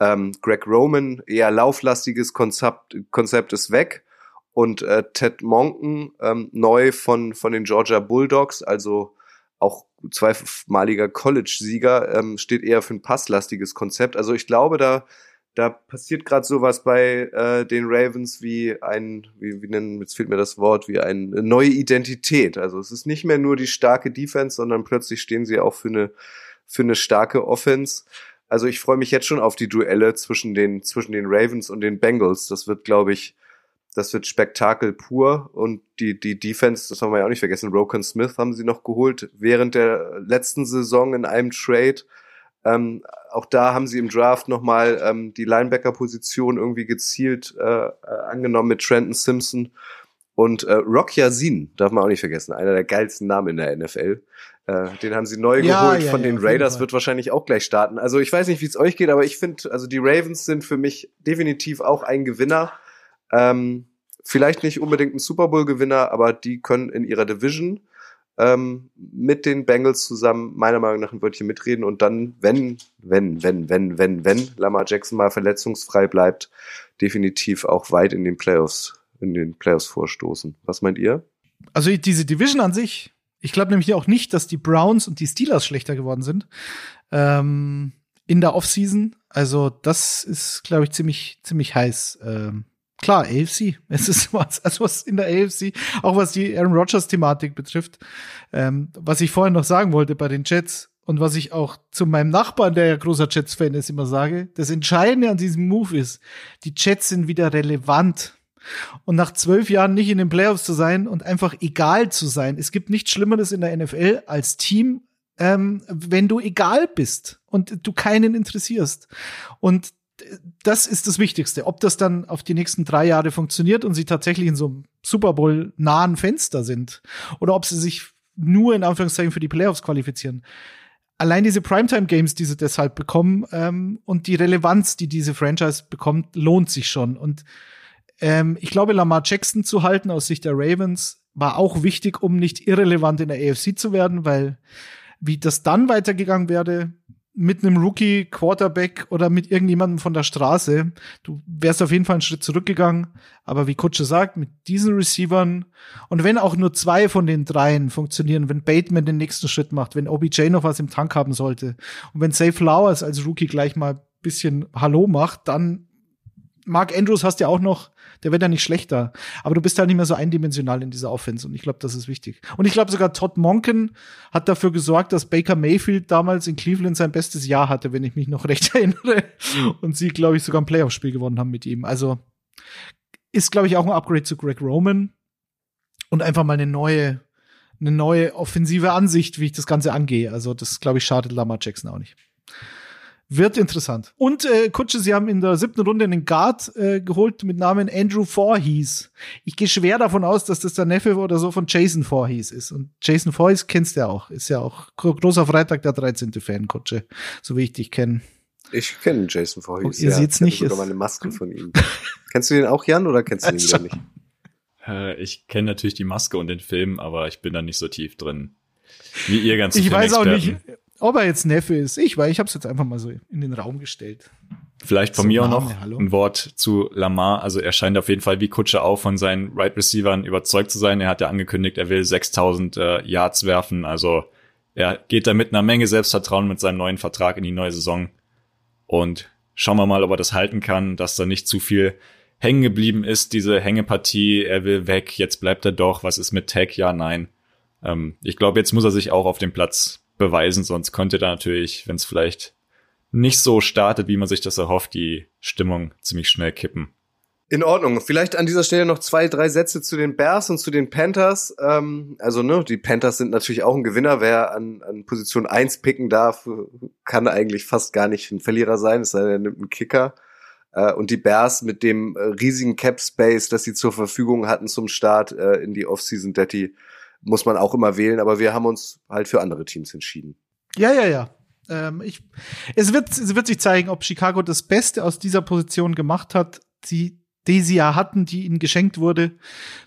S4: Ähm, Greg Roman, eher lauflastiges Konzept, Konzept ist weg. Und äh, Ted Monken, ähm, neu von, von den Georgia Bulldogs, also auch zweimaliger College-Sieger, ähm, steht eher für ein passlastiges Konzept. Also ich glaube, da da passiert gerade sowas bei äh, den Ravens wie ein, wie, wie nennen, jetzt fehlt mir das Wort, wie eine neue Identität. Also es ist nicht mehr nur die starke Defense, sondern plötzlich stehen sie auch für eine, für eine starke Offense. Also ich freue mich jetzt schon auf die Duelle zwischen den, zwischen den Ravens und den Bengals. Das wird, glaube ich, das wird Spektakel pur und die, die Defense, das haben wir ja auch nicht vergessen, Rokan Smith haben sie noch geholt während der letzten Saison in einem Trade. Ähm, auch da haben sie im Draft nochmal ähm, die Linebacker-Position irgendwie gezielt äh, äh, angenommen mit Trenton Simpson. Und äh, Rock Yazin, darf man auch nicht vergessen, einer der geilsten Namen in der NFL. Äh, den haben sie neu ja, geholt ja, von ja, den Raiders, wird wahrscheinlich auch gleich starten. Also ich weiß nicht, wie es euch geht, aber ich finde, also die Ravens sind für mich definitiv auch ein Gewinner. Ähm, vielleicht nicht unbedingt ein Super Bowl-Gewinner, aber die können in ihrer Division ähm, mit den Bengals zusammen meiner Meinung nach ein Wörtchen mitreden und dann, wenn, wenn, wenn, wenn, wenn, wenn Lamar Jackson mal verletzungsfrei bleibt, definitiv auch weit in den Playoffs, in den Playoffs vorstoßen. Was meint ihr?
S6: Also diese Division an sich, ich glaube nämlich auch nicht, dass die Browns und die Steelers schlechter geworden sind ähm, in der Offseason. Also das ist, glaube ich, ziemlich, ziemlich heiß. Ähm, klar, AFC. Es ist was, also was in der AFC, auch was die Aaron Rodgers Thematik betrifft. Ähm, was ich vorhin noch sagen wollte bei den Jets und was ich auch zu meinem Nachbarn, der ja großer Jets-Fan ist, immer sage, das Entscheidende an diesem Move ist, die Jets sind wieder relevant. Und nach zwölf Jahren nicht in den Playoffs zu sein und einfach egal zu sein. Es gibt nichts Schlimmeres in der NFL als Team, ähm, wenn du egal bist und du keinen interessierst. Und das ist das Wichtigste. Ob das dann auf die nächsten drei Jahre funktioniert und sie tatsächlich in so einem Super Bowl nahen Fenster sind oder ob sie sich nur in Anführungszeichen für die Playoffs qualifizieren. Allein diese Primetime Games, die sie deshalb bekommen ähm, und die Relevanz, die diese Franchise bekommt, lohnt sich schon. Und ähm, ich glaube, Lamar Jackson zu halten aus Sicht der Ravens war auch wichtig, um nicht irrelevant in der AFC zu werden, weil wie das dann weitergegangen wäre, mit einem Rookie Quarterback oder mit irgendjemandem von der Straße. Du wärst auf jeden Fall einen Schritt zurückgegangen. Aber wie Kutsche sagt, mit diesen Receivern und wenn auch nur zwei von den dreien funktionieren, wenn Bateman den nächsten Schritt macht, wenn OBJ noch was im Tank haben sollte und wenn Safe Flowers als Rookie gleich mal bisschen Hallo macht, dann Mark Andrews hast ja auch noch, der wird ja nicht schlechter. Aber du bist halt nicht mehr so eindimensional in dieser Offense und ich glaube, das ist wichtig. Und ich glaube sogar Todd Monken hat dafür gesorgt, dass Baker Mayfield damals in Cleveland sein bestes Jahr hatte, wenn ich mich noch recht erinnere. Und sie, glaube ich, sogar ein Playoff-Spiel gewonnen haben mit ihm. Also ist, glaube ich, auch ein Upgrade zu Greg Roman und einfach mal eine neue, eine neue offensive Ansicht, wie ich das Ganze angehe. Also das, glaube ich, schadet Lamar Jackson auch nicht. Wird interessant. Und äh, Kutsche, sie haben in der siebten Runde einen Guard äh, geholt mit Namen Andrew Voorhees. Ich gehe schwer davon aus, dass das der Neffe oder so von Jason Voorhees ist. Und Jason Voorhees kennst du ja auch. Ist ja auch großer Freitag der 13. Fan, Kutsche, so wie ich dich kenne.
S4: Ich kenne Jason Voorhees.
S6: Und ihr ja, seht's nicht.
S4: Ich sogar mal eine Maske von ihm. kennst du den auch, Jan, oder kennst du ihn wieder nicht?
S5: Äh, ich kenne natürlich die Maske und den Film, aber ich bin da nicht so tief drin. Wie ihr ganz
S6: Ich weiß auch nicht, ob er jetzt Neffe ist. Ich, weil ich habe es jetzt einfach mal so in den Raum gestellt.
S5: Vielleicht von so mir auch noch Hallo. ein Wort zu Lamar. Also er scheint auf jeden Fall wie Kutsche auch von seinen Right Receivern überzeugt zu sein. Er hat ja angekündigt, er will 6000 äh, Yards werfen. Also er geht da mit einer Menge Selbstvertrauen mit seinem neuen Vertrag in die neue Saison. Und schauen wir mal, ob er das halten kann, dass da nicht zu viel hängen geblieben ist, diese Hängepartie. Er will weg, jetzt bleibt er doch. Was ist mit Tag? Ja, nein. Ähm, ich glaube, jetzt muss er sich auch auf dem Platz beweisen, sonst könnte da natürlich, wenn es vielleicht nicht so startet, wie man sich das erhofft, die Stimmung ziemlich schnell kippen.
S4: In Ordnung. Vielleicht an dieser Stelle noch zwei, drei Sätze zu den Bears und zu den Panthers. Ähm, also, ne, die Panthers sind natürlich auch ein Gewinner. Wer an, an Position eins picken darf, kann eigentlich fast gar nicht ein Verlierer sein, es sei denn, er nimmt einen Kicker. Äh, und die Bears mit dem äh, riesigen Cap Space, das sie zur Verfügung hatten zum Start äh, in die Offseason, Daddy, muss man auch immer wählen. Aber wir haben uns halt für andere Teams entschieden.
S6: Ja, ja, ja. Ähm, ich, es, wird, es wird sich zeigen, ob Chicago das Beste aus dieser Position gemacht hat, die, die sie ja hatten, die ihnen geschenkt wurde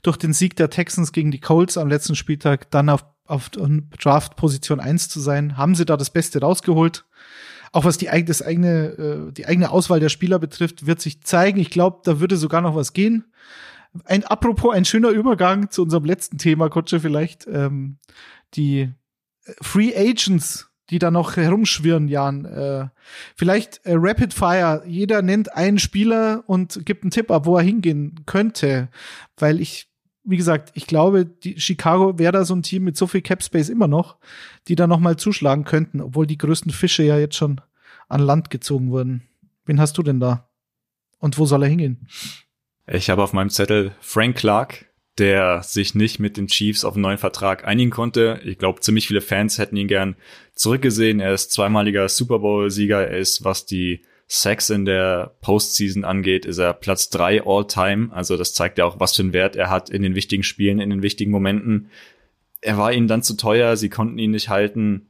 S6: durch den Sieg der Texans gegen die Colts am letzten Spieltag, dann auf, auf Draft Position 1 zu sein. Haben sie da das Beste rausgeholt? Auch was die, das eigene, äh, die eigene Auswahl der Spieler betrifft, wird sich zeigen. Ich glaube, da würde sogar noch was gehen. Ein, apropos, ein schöner Übergang zu unserem letzten Thema, Kutsche, vielleicht, ähm, die Free Agents die da noch herumschwirren, Jan. Äh, vielleicht äh, Rapid Fire. Jeder nennt einen Spieler und gibt einen Tipp ab, wo er hingehen könnte. Weil ich, wie gesagt, ich glaube, die Chicago wäre da so ein Team mit so viel Cap Space immer noch, die da noch mal zuschlagen könnten, obwohl die größten Fische ja jetzt schon an Land gezogen wurden. Wen hast du denn da? Und wo soll er hingehen?
S5: Ich habe auf meinem Zettel Frank Clark, der sich nicht mit den Chiefs auf einen neuen Vertrag einigen konnte. Ich glaube, ziemlich viele Fans hätten ihn gern zurückgesehen. Er ist zweimaliger Super Bowl-Sieger. Er ist, was die Sacks in der Postseason angeht, ist er Platz drei All-Time. Also das zeigt ja auch, was für einen Wert er hat in den wichtigen Spielen, in den wichtigen Momenten. Er war ihnen dann zu teuer. Sie konnten ihn nicht halten.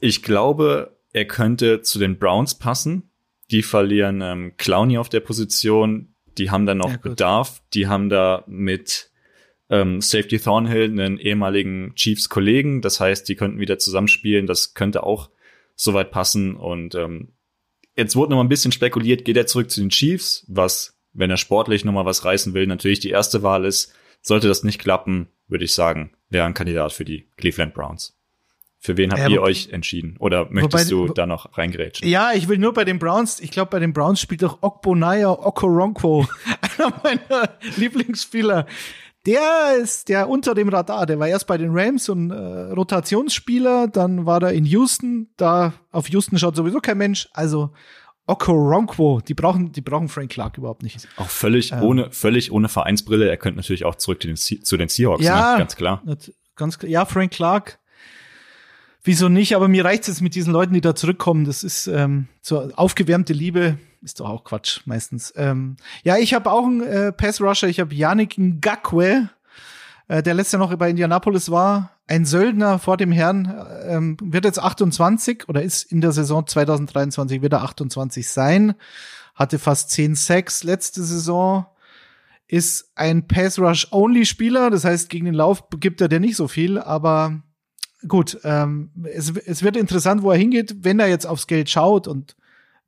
S5: Ich glaube, er könnte zu den Browns passen. Die verlieren ähm, Clowney auf der Position. Die haben da noch ja, Bedarf. Die haben da mit ähm, Safety Thornhill einen ehemaligen Chiefs-Kollegen. Das heißt, die könnten wieder zusammenspielen. Das könnte auch soweit passen. Und ähm, jetzt wurde noch mal ein bisschen spekuliert, geht er zurück zu den Chiefs, was, wenn er sportlich noch mal was reißen will, natürlich die erste Wahl ist. Sollte das nicht klappen, würde ich sagen, wäre ein Kandidat für die Cleveland Browns. Für wen habt ja, ihr euch entschieden? Oder möchtest wobei, du da noch reingrätschen?
S6: Ja, ich will nur bei den Browns. Ich glaube, bei den Browns spielt doch Okbonaya Okoronkwo, einer meiner Lieblingsspieler. Der ist der unter dem Radar. Der war erst bei den Rams und äh, Rotationsspieler, dann war er in Houston. Da auf Houston schaut sowieso kein Mensch. Also Okoronkwo, die brauchen, die brauchen Frank Clark überhaupt nicht.
S5: Auch völlig ähm, ohne, völlig ohne Vereinsbrille. Er könnte natürlich auch zurück zu den, zu den Seahawks. Ja, ne? ganz klar.
S6: Ganz ja, Frank Clark. Wieso nicht? Aber mir reicht es jetzt mit diesen Leuten, die da zurückkommen. Das ist ähm, so aufgewärmte Liebe ist doch auch Quatsch meistens. Ähm, ja, ich habe auch einen äh, Pass-Rusher. Ich habe Yannick Ngakwe, äh, der letztes Jahr noch bei Indianapolis war. Ein Söldner vor dem Herrn, äh, ähm, wird jetzt 28 oder ist in der Saison 2023 wieder 28 sein. Hatte fast 10 Sacks letzte Saison. Ist ein Pass-Rush-Only-Spieler. Das heißt, gegen den Lauf gibt er dir nicht so viel, aber gut, ähm, es, es wird interessant, wo er hingeht, wenn er jetzt aufs Geld schaut und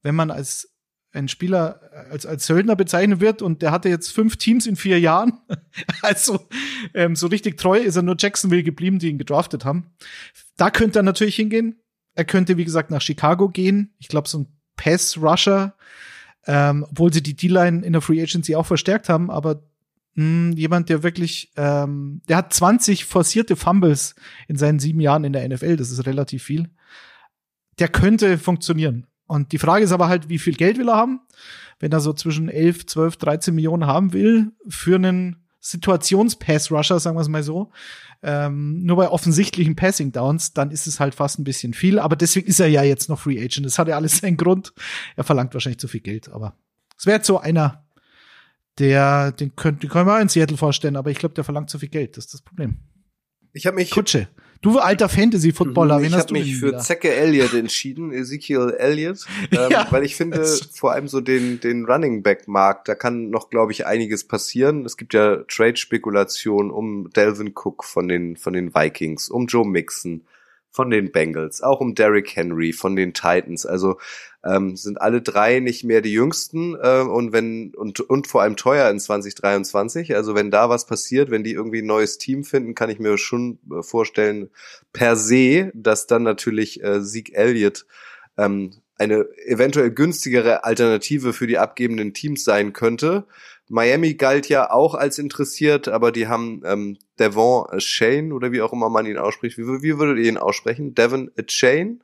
S6: wenn man als ein Spieler als, als Söldner bezeichnet wird und der hatte jetzt fünf Teams in vier Jahren. also ähm, so richtig treu ist er nur Jacksonville geblieben, die ihn gedraftet haben. Da könnte er natürlich hingehen. Er könnte, wie gesagt, nach Chicago gehen. Ich glaube, so ein Pass-Rusher, ähm, obwohl sie die D-Line in der Free Agency auch verstärkt haben, aber mh, hm, jemand, der wirklich, ähm, der hat 20 forcierte Fumbles in seinen sieben Jahren in der NFL, das ist relativ viel. Der könnte funktionieren. Und die Frage ist aber halt, wie viel Geld will er haben? Wenn er so zwischen 11, 12, 13 Millionen haben will für einen Situations-Pass-Rusher, sagen wir es mal so, ähm, nur bei offensichtlichen Passing-Downs, dann ist es halt fast ein bisschen viel. Aber deswegen ist er ja jetzt noch Free Agent. Das hat ja alles seinen Grund. Er verlangt wahrscheinlich zu viel Geld. Aber es wäre so einer, der, den, könnt, den können wir auch in Seattle vorstellen, aber ich glaube, der verlangt zu viel Geld. Das ist das Problem.
S4: Ich habe mich
S6: Kutsche. Du alter Fantasy-Footballer,
S4: mhm, wen ich hast du mich für Zecke Elliott entschieden, Ezekiel Elliott, ähm, ja, weil ich finde vor allem so den den Running Back Markt, da kann noch glaube ich einiges passieren. Es gibt ja Trade Spekulationen um Delvin Cook von den von den Vikings, um Joe Mixon von den Bengals, auch um Derrick Henry von den Titans. Also ähm, sind alle drei nicht mehr die jüngsten äh, und wenn und und vor allem teuer in 2023. Also wenn da was passiert, wenn die irgendwie ein neues Team finden, kann ich mir schon äh, vorstellen per se, dass dann natürlich äh, Zeke Elliott ähm, eine eventuell günstigere Alternative für die abgebenden Teams sein könnte. Miami galt ja auch als interessiert, aber die haben ähm, Devon Shane oder wie auch immer man ihn ausspricht. Wie, wie würdet ihr ihn aussprechen? Devon Chain?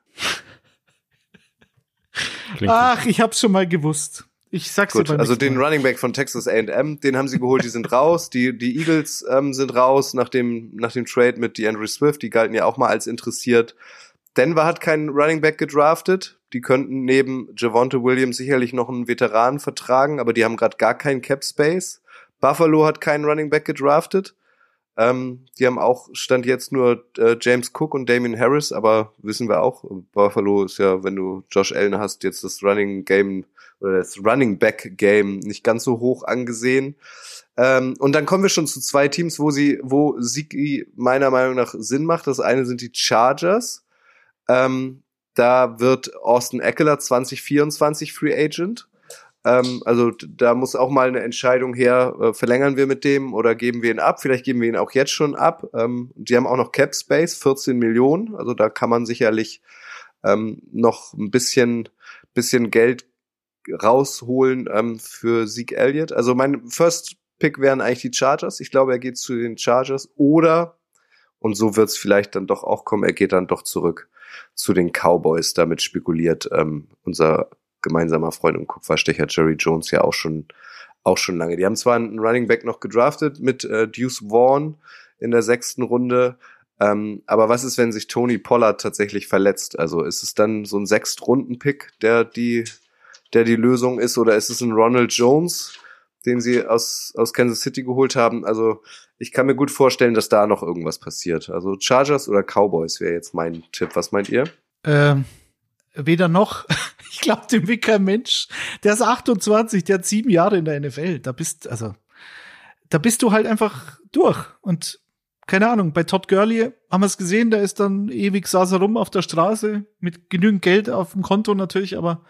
S6: Ach, ich hab's schon mal gewusst. Ich sag's
S4: Gut,
S6: dir
S4: also den mal. Running Back von Texas A&M, den haben sie geholt, die sind raus. Die, die Eagles ähm, sind raus nach dem, nach dem Trade mit DeAndre Swift. Die galten ja auch mal als interessiert. Denver hat keinen Running Back gedraftet. Die könnten neben Javonte Williams sicherlich noch einen Veteranen vertragen, aber die haben gerade gar keinen Cap Space. Buffalo hat keinen Running Back gedraftet. Ähm, die haben auch stand jetzt nur äh, James Cook und Damien Harris, aber wissen wir auch, Buffalo ist ja, wenn du Josh Allen hast, jetzt das Running Game oder das Running Back Game nicht ganz so hoch angesehen. Ähm, und dann kommen wir schon zu zwei Teams, wo sie, wo Siki meiner Meinung nach Sinn macht. Das eine sind die Chargers. Ähm, da wird Austin Eckler 2024 Free Agent. Ähm, also da muss auch mal eine Entscheidung her, äh, verlängern wir mit dem oder geben wir ihn ab? Vielleicht geben wir ihn auch jetzt schon ab. Ähm, die haben auch noch Cap Space, 14 Millionen. Also da kann man sicherlich ähm, noch ein bisschen, bisschen Geld rausholen ähm, für Sieg Elliott. Also mein First Pick wären eigentlich die Chargers. Ich glaube, er geht zu den Chargers oder und so wird es vielleicht dann doch auch kommen. Er geht dann doch zurück zu den Cowboys. Damit spekuliert ähm, unser gemeinsamer Freund und Kupferstecher Jerry Jones ja auch schon, auch schon lange. Die haben zwar einen Running Back noch gedraftet mit äh, Deuce Vaughn in der sechsten Runde, ähm, aber was ist, wenn sich Tony Pollard tatsächlich verletzt? Also ist es dann so ein Sechstrunden-Pick, der die, der die Lösung ist, oder ist es ein Ronald Jones, den sie aus, aus Kansas City geholt haben? Also ich kann mir gut vorstellen, dass da noch irgendwas passiert. Also Chargers oder Cowboys wäre jetzt mein Tipp. Was meint ihr?
S6: Ähm, weder noch. Ich glaube, dem will kein Mensch. Der ist 28, der hat sieben Jahre in der NFL. Da bist, also, da bist du halt einfach durch. Und keine Ahnung, bei Todd Gurley haben wir es gesehen, der ist dann ewig saß er rum auf der Straße mit genügend Geld auf dem Konto natürlich, aber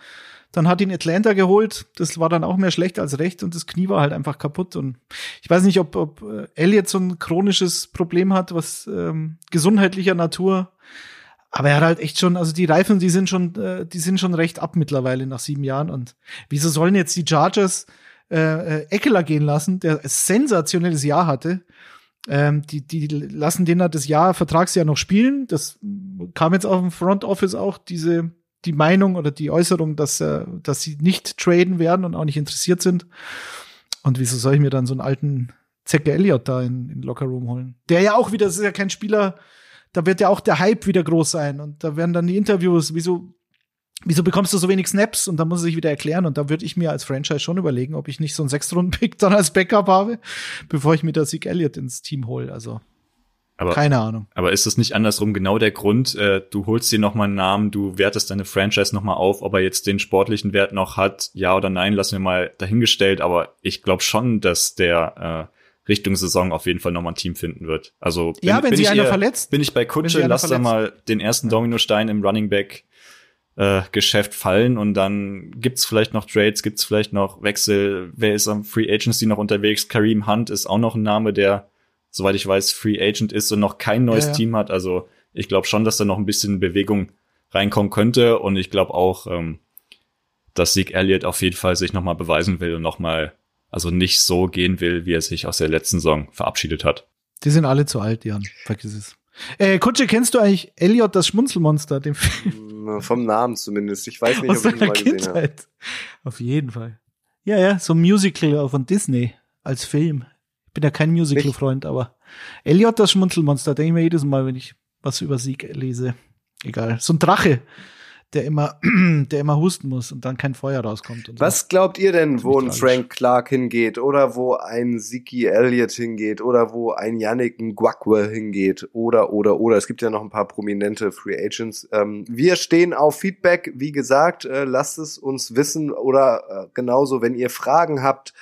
S6: dann hat ihn Atlanta geholt. Das war dann auch mehr schlecht als recht und das Knie war halt einfach kaputt. Und ich weiß nicht, ob, ob äh, Elliot so ein chronisches Problem hat, was ähm, gesundheitlicher Natur aber er hat halt echt schon, also die Reifen, die sind schon, äh, die sind schon recht ab mittlerweile nach sieben Jahren. Und wieso sollen jetzt die Chargers äh, äh, Eckler gehen lassen, der ein sensationelles Jahr hatte? Ähm, die, die lassen den das Jahr, Vertragsjahr noch spielen. Das kam jetzt auf dem Front Office auch diese, die Meinung oder die Äußerung, dass, äh, dass sie nicht traden werden und auch nicht interessiert sind. Und wieso soll ich mir dann so einen alten Zecke Elliott da in, in Locker Room holen? Der ja auch wieder, das ist ja kein Spieler, da wird ja auch der Hype wieder groß sein und da werden dann die Interviews, wieso, wieso bekommst du so wenig Snaps? Und da muss er sich wieder erklären und da würde ich mir als Franchise schon überlegen, ob ich nicht so einen Sechstrunden-Pick dann als Backup habe, bevor ich mir da Sieg Elliott ins Team hole. Also
S5: aber,
S6: Keine Ahnung.
S5: Aber ist das nicht andersrum genau der Grund? Äh, du holst dir nochmal einen Namen, du wertest deine Franchise nochmal auf, ob er jetzt den sportlichen Wert noch hat, ja oder nein, lassen wir mal dahingestellt. Aber ich glaube schon, dass der äh, Richtung Saison auf jeden Fall nochmal ein Team finden wird. Also
S6: bin, ja, wenn
S5: bin
S6: sie
S5: ich
S6: einer
S5: eher,
S6: verletzt,
S5: bin ich bei Kutsche, lass da mal den ersten Dominostein im Running Back äh, Geschäft fallen und dann gibt's vielleicht noch Trades, gibt's vielleicht noch Wechsel. Wer ist am Free Agency noch unterwegs? Kareem Hunt ist auch noch ein Name, der, soweit ich weiß, Free Agent ist und noch kein neues ja, ja. Team hat. Also ich glaube schon, dass da noch ein bisschen Bewegung reinkommen könnte und ich glaube auch, ähm, dass Sieg Elliott auf jeden Fall sich nochmal beweisen will und nochmal also nicht so gehen will, wie er sich aus der letzten Saison verabschiedet hat.
S6: Die sind alle zu alt, Jan. Vergiss es. Äh, Kutsche, kennst du eigentlich Elliot das Schmunzelmonster, den
S4: Film? Vom Namen zumindest. Ich weiß nicht, Aus ob ich ihn mal gesehen habe.
S6: Auf jeden Fall. Ja, ja, so ein Musical von Disney als Film. Ich bin ja kein Musical-Freund, aber Elliot das Schmunzelmonster, denke ich mir jedes Mal, wenn ich was über Sieg lese. Egal. So ein Drache der immer, der immer husten muss und dann kein Feuer rauskommt. So.
S4: Was glaubt ihr denn, wo ein Frank Clark hingeht oder wo ein Ziki Elliott hingeht oder wo ein Yannick Ngwakwe hingeht oder, oder, oder. Es gibt ja noch ein paar prominente Free Agents. Ähm, wir stehen auf Feedback. Wie gesagt, äh, lasst es uns wissen oder äh, genauso, wenn ihr Fragen habt,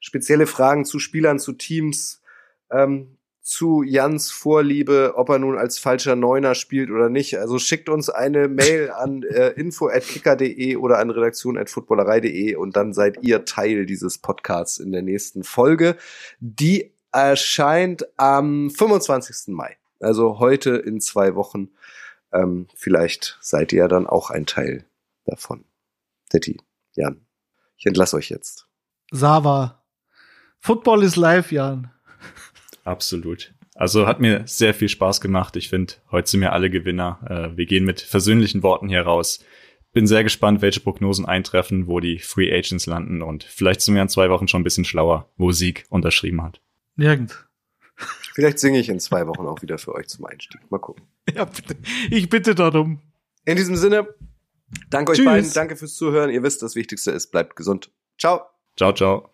S4: spezielle Fragen zu Spielern, zu Teams, ähm, zu Jans Vorliebe, ob er nun als falscher Neuner spielt oder nicht. Also schickt uns eine Mail an äh, info@kicker.de oder an redaktion@footballerei.de und dann seid ihr Teil dieses Podcasts in der nächsten Folge. Die erscheint am 25. Mai. Also heute in zwei Wochen. Ähm, vielleicht seid ihr ja dann auch ein Teil davon. Detti, Jan, ich entlasse euch jetzt.
S6: Sava. Football is live, Jan.
S5: Absolut. Also hat mir sehr viel Spaß gemacht. Ich finde, heute sind wir alle Gewinner. Äh, wir gehen mit versöhnlichen Worten hier raus. Bin sehr gespannt, welche Prognosen eintreffen, wo die Free Agents landen und vielleicht sind wir in zwei Wochen schon ein bisschen schlauer, wo Sieg unterschrieben hat.
S6: Nirgend.
S4: Vielleicht singe ich in zwei Wochen auch wieder für euch zum Einstieg. Mal gucken.
S6: Ja, bitte. Ich bitte darum.
S4: In diesem Sinne, danke euch
S6: Tschüss.
S4: beiden, danke fürs Zuhören. Ihr wisst, das Wichtigste ist, bleibt gesund. Ciao.
S5: Ciao, ciao.